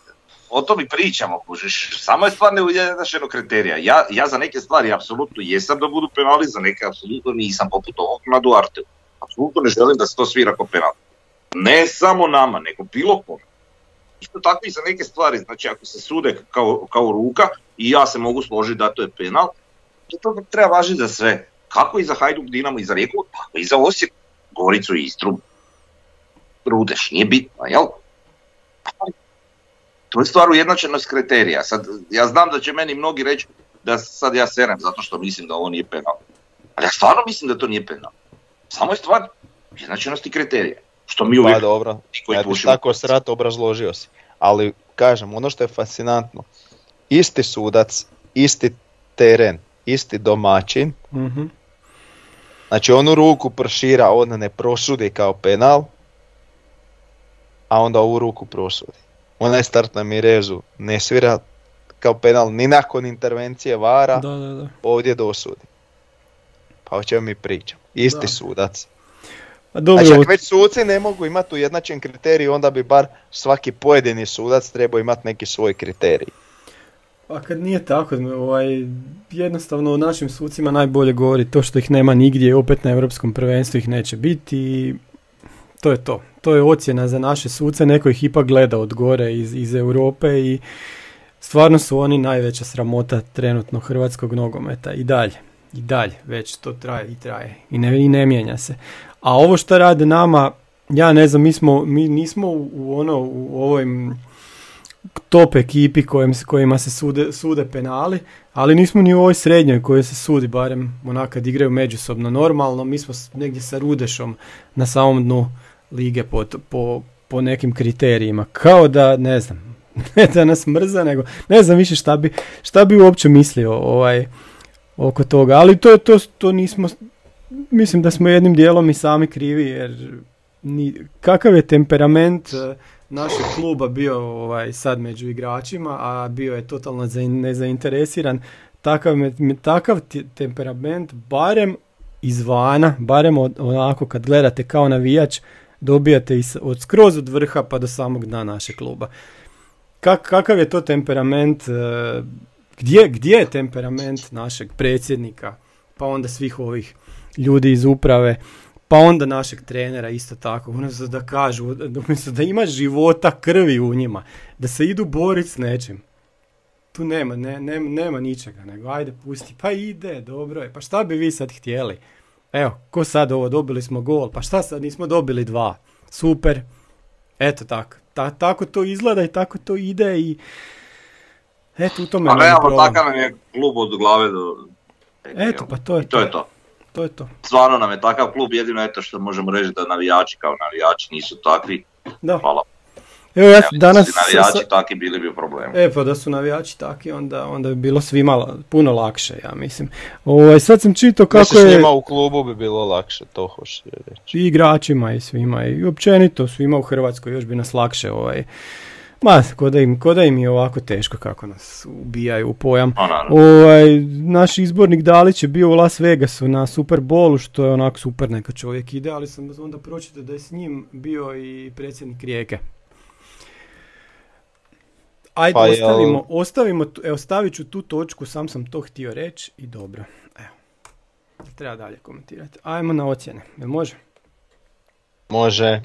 o tom i pričamo, kužiš. Samo je stvar neujednačeno kriterija. Ja, ja za neke stvari apsolutno jesam da budu penali, za neke apsolutno nisam, poput ovog na Duarte. Apsolutno ne želim da se to svira kao penal. Ne samo nama, nego bilo kome. Isto tako i za neke stvari, znači ako se sude kao, kao ruka i ja se mogu složiti da to je penal, to treba važiti za sve. Kako i za Hajduk, Dinamo i za Rijeku, tako i za Osijek, Goricu i Istru. Rudeš, nije bitno, jel? To je stvar ujednačenost kriterija. Sad, ja znam da će meni mnogi reći da sad ja serem zato što mislim da ovo nije penal. Ali ja stvarno mislim da to nije penal. Samo je stvar ujednačenosti kriterija. Što mi uvijek... Pa dobro, ja tako srat obrazložio si. Ali kažem, ono što je fascinantno, isti sudac, isti teren, isti domaćin, mm znači onu ruku pršira, on ne prosudi kao penal, a onda ovu ruku prosudi. Onaj start na Mirezu ne svira kao penal ni nakon intervencije Vara, da, da, da. ovdje dosudi. Pa o čemu mi pričamo? Isti sudac. Dobro. Znači, već suci ne mogu imati ujednačen kriterij, onda bi bar svaki pojedini sudac trebao imati neki svoj kriterij. Pa kad nije tako, ovaj, jednostavno o našim sucima najbolje govori to što ih nema nigdje, opet na europskom prvenstvu ih neće biti i to je to. To je ocjena za naše suce, neko ih ipak gleda od gore iz, iz Europe i stvarno su oni najveća sramota trenutno hrvatskog nogometa i dalje. I dalje, već to traje i traje i ne, i ne mijenja se. A ovo što rade nama, ja ne znam, mi, smo, mi nismo u, u ono, u ovoj top ekipi kojim, kojima se sude, sude penali, ali nismo ni u ovoj srednjoj kojoj se sudi, barem onak kad igraju međusobno normalno, mi smo negdje sa Rudešom na samom dnu lige po, po, po nekim kriterijima, kao da, ne znam, ne da nas mrza, nego ne znam više šta bi, šta bi uopće mislio ovaj, oko toga, ali to, to, to nismo, mislim da smo jednim dijelom i sami krivi, jer ni, kakav je temperament e, našeg kluba bio ovaj, sad među igračima, a bio je totalno za- nezainteresiran, takav, takav temperament, barem izvana, barem od, onako kad gledate kao navijač, dobijate i s- od skroz od vrha pa do samog dna našeg kluba. Kak, kakav je to temperament, e, gdje, gdje je temperament našeg predsjednika, pa onda svih ovih ljudi iz uprave, pa onda našeg trenera isto tako, umjesto da kažu, da ima života, krvi u njima, da se idu boriti s nečim. Tu nema, ne, nema, nema ničega, nego ajde pusti, pa ide, dobro je, pa šta bi vi sad htjeli? Evo, ko sad ovo, dobili smo gol, pa šta sad, nismo dobili dva, super, eto tako, Ta, tako to izgleda i tako to ide i eto u tome A je realno takav nam je klub od glave do... Eto, pa to je I to je to. To je to. Stvarno nam je takav klub, jedino eto što možemo reći da navijači kao navijači nisu takvi. Da. Hvala. Evo ja Evo, danas... Da su navijači takvi bili bi u problemu. E pa da su navijači taki, onda, onda bi bilo svima la- puno lakše, ja mislim. Ovaj, sad sam čitao kako Misliš je njima u klubu bi bilo lakše, to hoćeš reći. i igračima i svima i općenito svima u Hrvatskoj još bi nas lakše ovaj, Ma, ko da, im, ko da im je ovako teško kako nas ubijaju u pojam. Naravno. Ovaj, naš izbornik Dalić je bio u Las Vegasu na Super Bowlu, što je onako super neka čovjek ide, ali sam onda pročitao da je s njim bio i predsjednik Rijeke. Ajde, Pa jel- ostavimo, ostavimo, tu- evo stavit ću tu točku, sam sam to htio reći i dobro. Evo, treba dalje komentirati. Ajmo na ocjene, jel može? Može.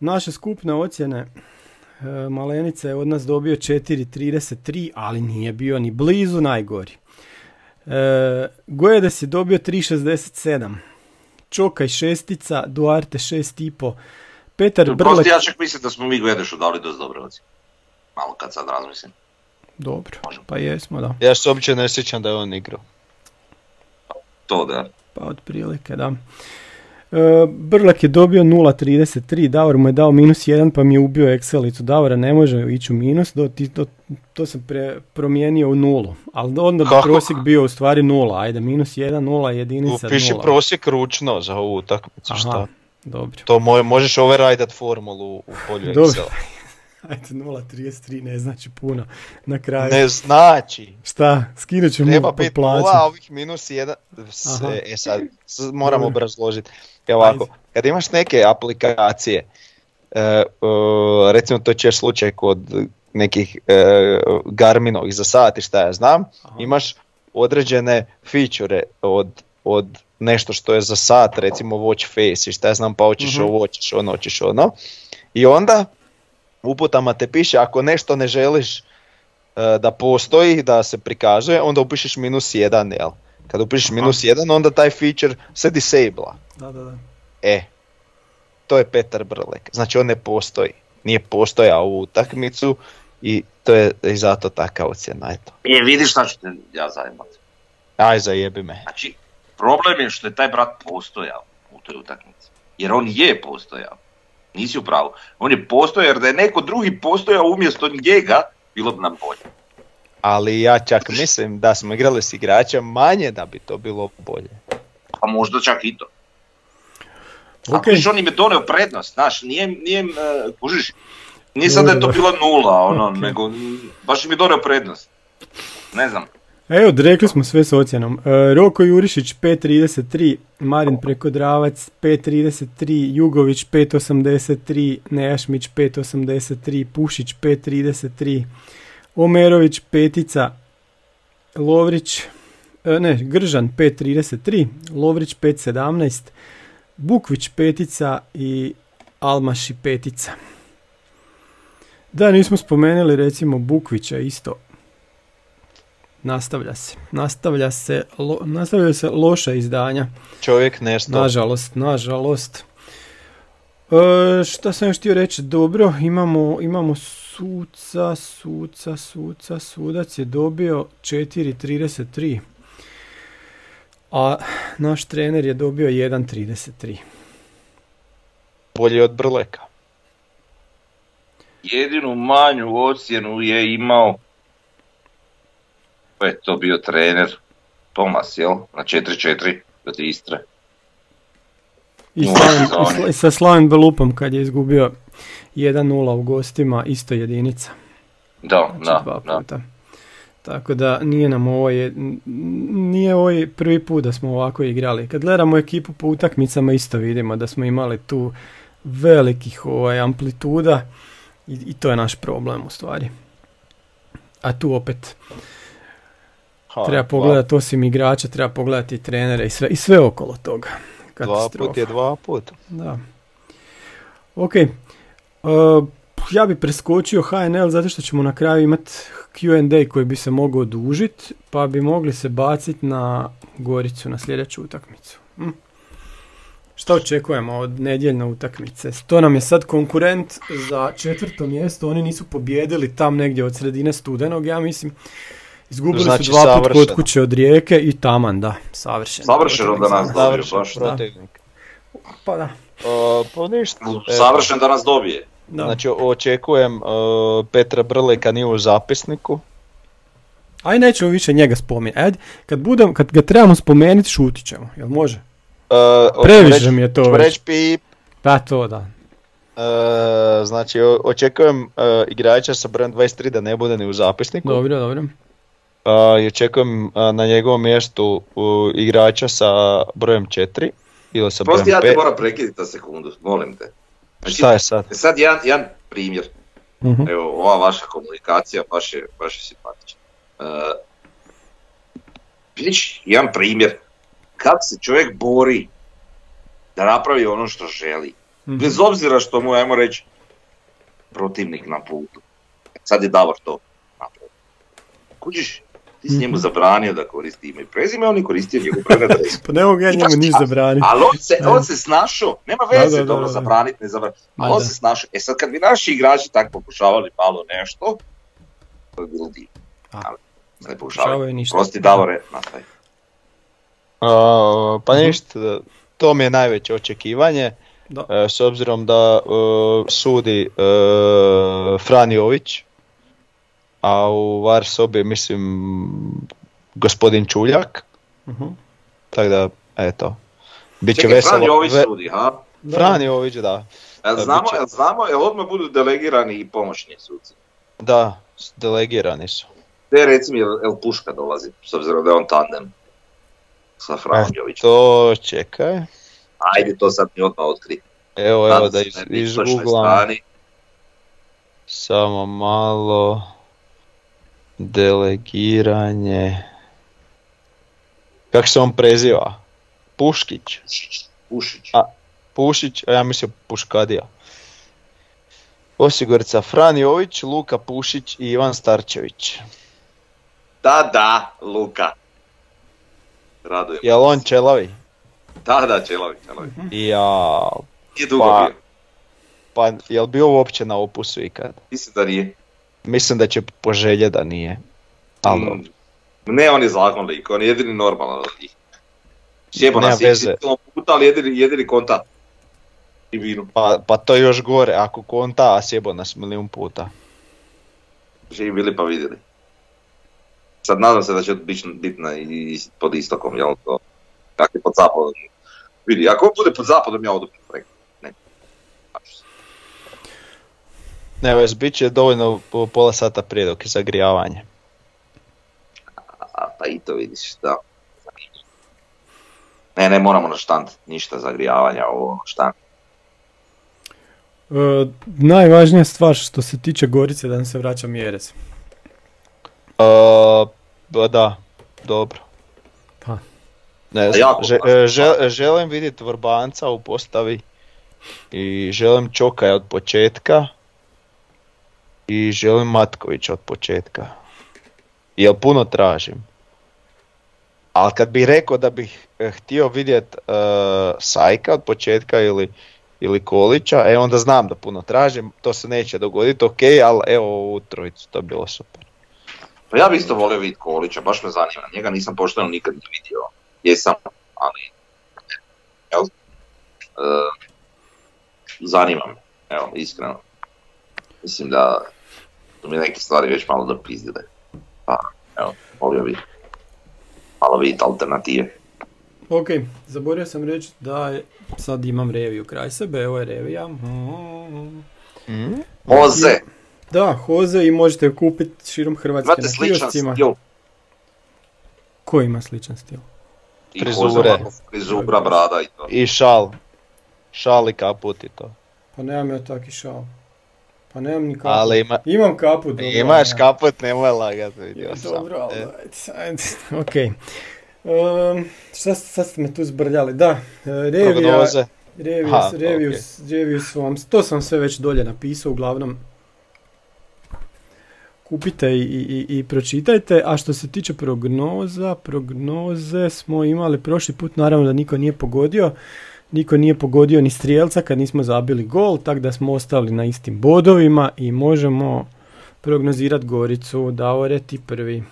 Naše skupne ocjene, e, Malenica je od nas dobio 4.33, ali nije bio ni blizu najgori. E, Gojedes je dobio 3.67. Čokaj šestica, Duarte 6.5. Petar Brlek, Prosti, ja čak mislim da smo mi Gvedešu dali dosta dobre ocjene. Malo kad sad razmislim. dobro, pa jesmo da, Ja se uopće ne sjećam da je on igrao. To da. pa otprilike da. E, Brlak je dobio 0.33, Davor mu je dao minus 1 pa mi je ubio Excelicu. Davora ne može ići u minus, do, ti, to, to sam pre, promijenio u nulu. Ali onda bi prosjek bio u stvari nula. Ajde, minus 1, nula, jedinica, Upiši nula. prosjek ručno za ovu utakmicu, Aha, šta? Dobro. To mo- možeš overridat formulu u polju Dobro. Excela. Ajde, 0.33 ne znači puno na kraju. Ne znači. Šta, skinut ću Treba biti nula, ovih minus jedan. s- Aha. E sad, moram obrazložiti. Evo ovako, kad imaš neke aplikacije, e, e, recimo to će slučaj kod nekih e, Garminovih za sati šta ja znam, Aha. imaš određene feature od, od nešto što je za sat, recimo watch face i šta ja znam, pa hoćeš Mhm. ovo, hoćeš ono, hoćeš ono. I onda uputama te piše ako nešto ne želiš e, da postoji, da se prikazuje, onda upišeš minus jedan, jel? Kad upišeš minus jedan, onda taj feature se disabla. Da, da, da. E, to je Petar Brlek. Znači on ne postoji. Nije postojao u utakmicu i to je i zato taka ocjena, eto. Je, vidiš šta ću te ja zajebati. Aj, zajebi me. Znači, problem je što je taj brat postojao u toj utakmici. Jer on je postojao. Nisi u pravu. On je postojao jer da je neko drugi postojao umjesto njega, bilo bi nam bolje. Ali ja čak mislim da smo igrali s igračem manje da bi to bilo bolje. Pa možda čak i to. Ok. Okay. Ako on im je donio prednost, znaš, nije, nije e, kužiš, nije sad da je to bila nula, ono, Ok. nego baš im je donio prednost. Ne znam. Evo, rekli smo sve s ocjenom. E, Roko Jurišić 5.33, Marin Prekodravac 5.33, Jugović 5.83, Nejašmić 5.83, Pušić 5.33, Omerović petica, Lovrić, e, ne, Gržan 5.33, Lovrić 5.17, Bukvić petica i Almaši petica. Da, nismo spomenuli recimo Bukvića isto. Nastavlja se. Nastavlja se, lo, nastavljaju se loša izdanja. Čovjek nešto. Nažalost, nažalost. E, šta sam još htio reći? Dobro, imamo, imamo suca, suca, suca, sudac je dobio 4.33. A naš trener je dobio 1.33. Bolji od Brleka. Jedinu manju ocjenu je imao, ko je to bio trener, Tomas, jel? Na 4-4 protiv Istre. I, Slaven, i sa Slaven Belupom kad je izgubio 1-0 u gostima, isto jedinica. Da, Znači da, dva da. puta. Tako da nije nam ovo je, n- nije ovo je prvi put da smo ovako igrali. Kad gledamo ekipu po utakmicama isto vidimo da smo imali tu velikih ovaj, amplituda i, i to je naš problem u stvari. A tu opet Ha, treba pogledati osim igrača, treba pogledati i trenere i sve, i sve okolo toga. Dva, dva Katastrofa. put je dva put. Da. Ok. Uh, ja bi preskočio HNL zato što ćemo na kraju imati Q&A koji bi se mogao dužit, pa bi mogli se baciti na Goricu na sljedeću utakmicu. Hm? Šta očekujemo od nedjeljne utakmice? To nam je sad konkurent za četvrto mjesto, oni nisu pobjedili tam negdje od sredine studenog, ja mislim. Izgubili Znači, su dva put kod savršeno. kuće od Rijeke i taman, da, savršeno. Savršeno da nas dobiju, Savršen baš. protivnik. Pa da. Uh, pa ništa. Savršen da nas dobije. da. Znači očekujem uh, Petra Brleka nije u zapisniku. Aj nećemo više njega spominjati. Ajde, kad, budem, kad ga trebamo spomenuti, šutit ćemo. Jel može? Uh, Previše mi je to već. pip. Da, to da. Uh, znači očekujem uh, igrača sa brojem 23 da ne bude ni u zapisniku. Dobro, dobro. I očekujem na njegovom mjestu igrača sa brojem 4 ili sa brojem Prosti, ja te 5. moram prekiditi na sekundu, molim te. Znači, Šta je sad? Sad jedan, jedan primjer. Mhm. Evo, ova vaša komunikacija baš je, baš je simpatična. Uh, vidiš, jedan primjer. Kako se čovjek bori da napravi ono što želi. Mhm. Bez obzira što mu, ajmo reći, protivnik na putu. Sad je Davor to napravio. Kužiš, ti si njemu Mhm. zabranio da koristi ime i prezime, on je koristio njegov prezime. Pa ne mogu ja njemu ni zabraniti. Ali on se, on se snašao, nema Da, veze da, da, dobro zabraniti, ne zabraniti, ali on da. se snašao. E sad kad bi naši igrači tako pokušavali malo nešto, to je bilo divno. A. Ali ne Pokušavaju pokušavaju. ništa. Prosti Davore, nastavi. Uh, pa Mhm. ništa, to mi je najveće očekivanje. Da. E, s obzirom da uh, sudi uh, Fran Jović, a u VAR sobi mislim gospodin Čuljak, Mhm. tako da eto, bit će Čekaj, veselo. Fran Jović ve- sudi, ha? Fran Jović, da. Jel Da, znamo, jel znamo, jel odmah budu delegirani i pomoćni suci? Da, delegirani su. Te recimo jel, jel Puška dolazi, s obzirom da je on tandem sa Franom E. To čekaj. Ajde, to sad mi odmah otkri. Evo, evo da iz, jednoj iz istočnoj Googla strani. samo malo delegiranje. Kako se on preziva? Puškić. Pušić. A. Pušić, a ja mislim Puškadija. Osigurica Fran Jović, Luka Pušić i Ivan Starčević. Da, da, Luka. Radujem. Jel on čelavi? Da, da, Čelovi, Čelovi. Ja, Nije dugo Pa- bio. pa jel bio uopće na opusu ikad? Mislim da nije. Mislim da će poželje da nije. Ali. Mm, Ne, on je zakon lik, on je jedini normalan od njih. Nas je puta, ali jedini, jedini konta. I vinu. Pa, pa to je još gore, ako konta, a sjebo nas milijun puta. Živi bili pa vidjeli. Sad nadam se da će biti bitna i pod istokom, jel to? Kak je pod zapadom. Vidi, ako on bude pod zapadom, ja odu preko. Ne. Vez, bit će dovoljno po- pola sata prije dok je zagrijavanje. A, pa i to vidiš, da. Ne, ne, moramo na štand, ništa zagrijavanja, ovo štand. E, najvažnija stvar što se tiče Gorice da nam se vraća Mjerez. Uh, ba da, dobro. Pa. Ne važno. e, žel- želim vidjeti Vrbanca u postavi i želim Čokaja od početka i želim Matkovića od početka. Jel puno tražim. Ali kad bih rekao da bih e, htio vidjet e, Sajka od početka ili, ili Kolića, e onda znam da puno tražim, to se neće dogoditi, ok, ali evo ovu trojicu, to bi bilo super. Pa ja bi isto volio vidjeti Kolića, baš me zanima. Njega nisam pošteno nikad ni vidio. Jesam, ali... Jel? E, zanima me, evo, iskreno. Mislim da su mi neke stvari već malo dopizdile. Pa, evo, volio bi malo vidjeti alternative. Ok, zaboravio sam reći da je, sad imam reviju kraj sebe, evo je revija. Mm. Mm? Oze, Da, Hoze i možete ju kupiti širom Hrvatske imate na sličan kioscima. stil. Ko ima sličan stil? I Frizure. Hoze Frizura, brada i to. I šal. Šal i kaput i to. Pa nemam ja taki šal. Pa nemam ni kaput. Ali ima, Imam kaput. dobro, imaš ja. kaput, nemoj lagati, vidio sam. dobro, ali E, ajde, ok. Um, šta sad ste me tu zbrljali? Da, e, revija, Prognoze. reviju, Aha, reviju, ok. reviju su vam, to sam sve već dolje napisao, uglavnom kupite i, i, i, i pročitajte. A što se tiče prognoza, prognoze smo imali prošli put, naravno da niko nije pogodio. Niko nije pogodio ni strijelca kad nismo zabili gol, tako da smo ostali na istim bodovima i možemo prognozirati Goricu. Davore, ti prvi.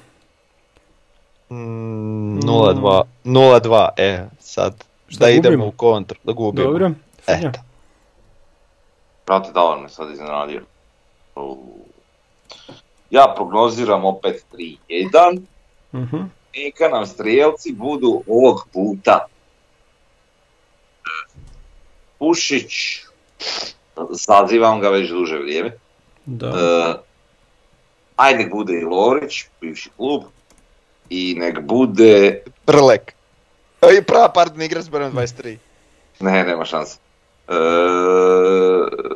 Mm, 0-2, 0-2, e, sad, Šta da idemo gubimo? u kontru, da gubimo. Dobro. Eto. Brate, da on me sad iznenadio. Ja prognoziram opet 3-1. Mhm. Neka nam strijelci budu ovog puta. Pušić, sazivam ga već duže vrijeme. Da. E, aj nek bude i Lorić, bivši klub. I nek bude... Prlek. Oj, prava, pardon, igra s brojem 23. Ne, nema šanse. E,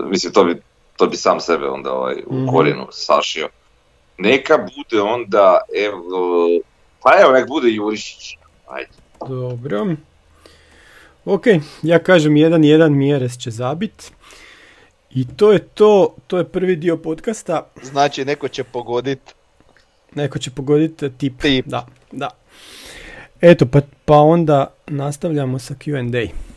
mislim, to bi, to bi sam sebe onda ovaj, u Mhm. korijenu sašio. Neka bude onda, evo, pa evo, nek bude Jurišić. Ajde. Dobro. Ok, ja kažem 1-1 Mjeres će zabit. I to je to, to je prvi dio podcasta. Znači, neko će pogodit Neko će pogoditi tip. Tip. Da, da. Eto, pa, pa onda nastavljamo sa Q&A.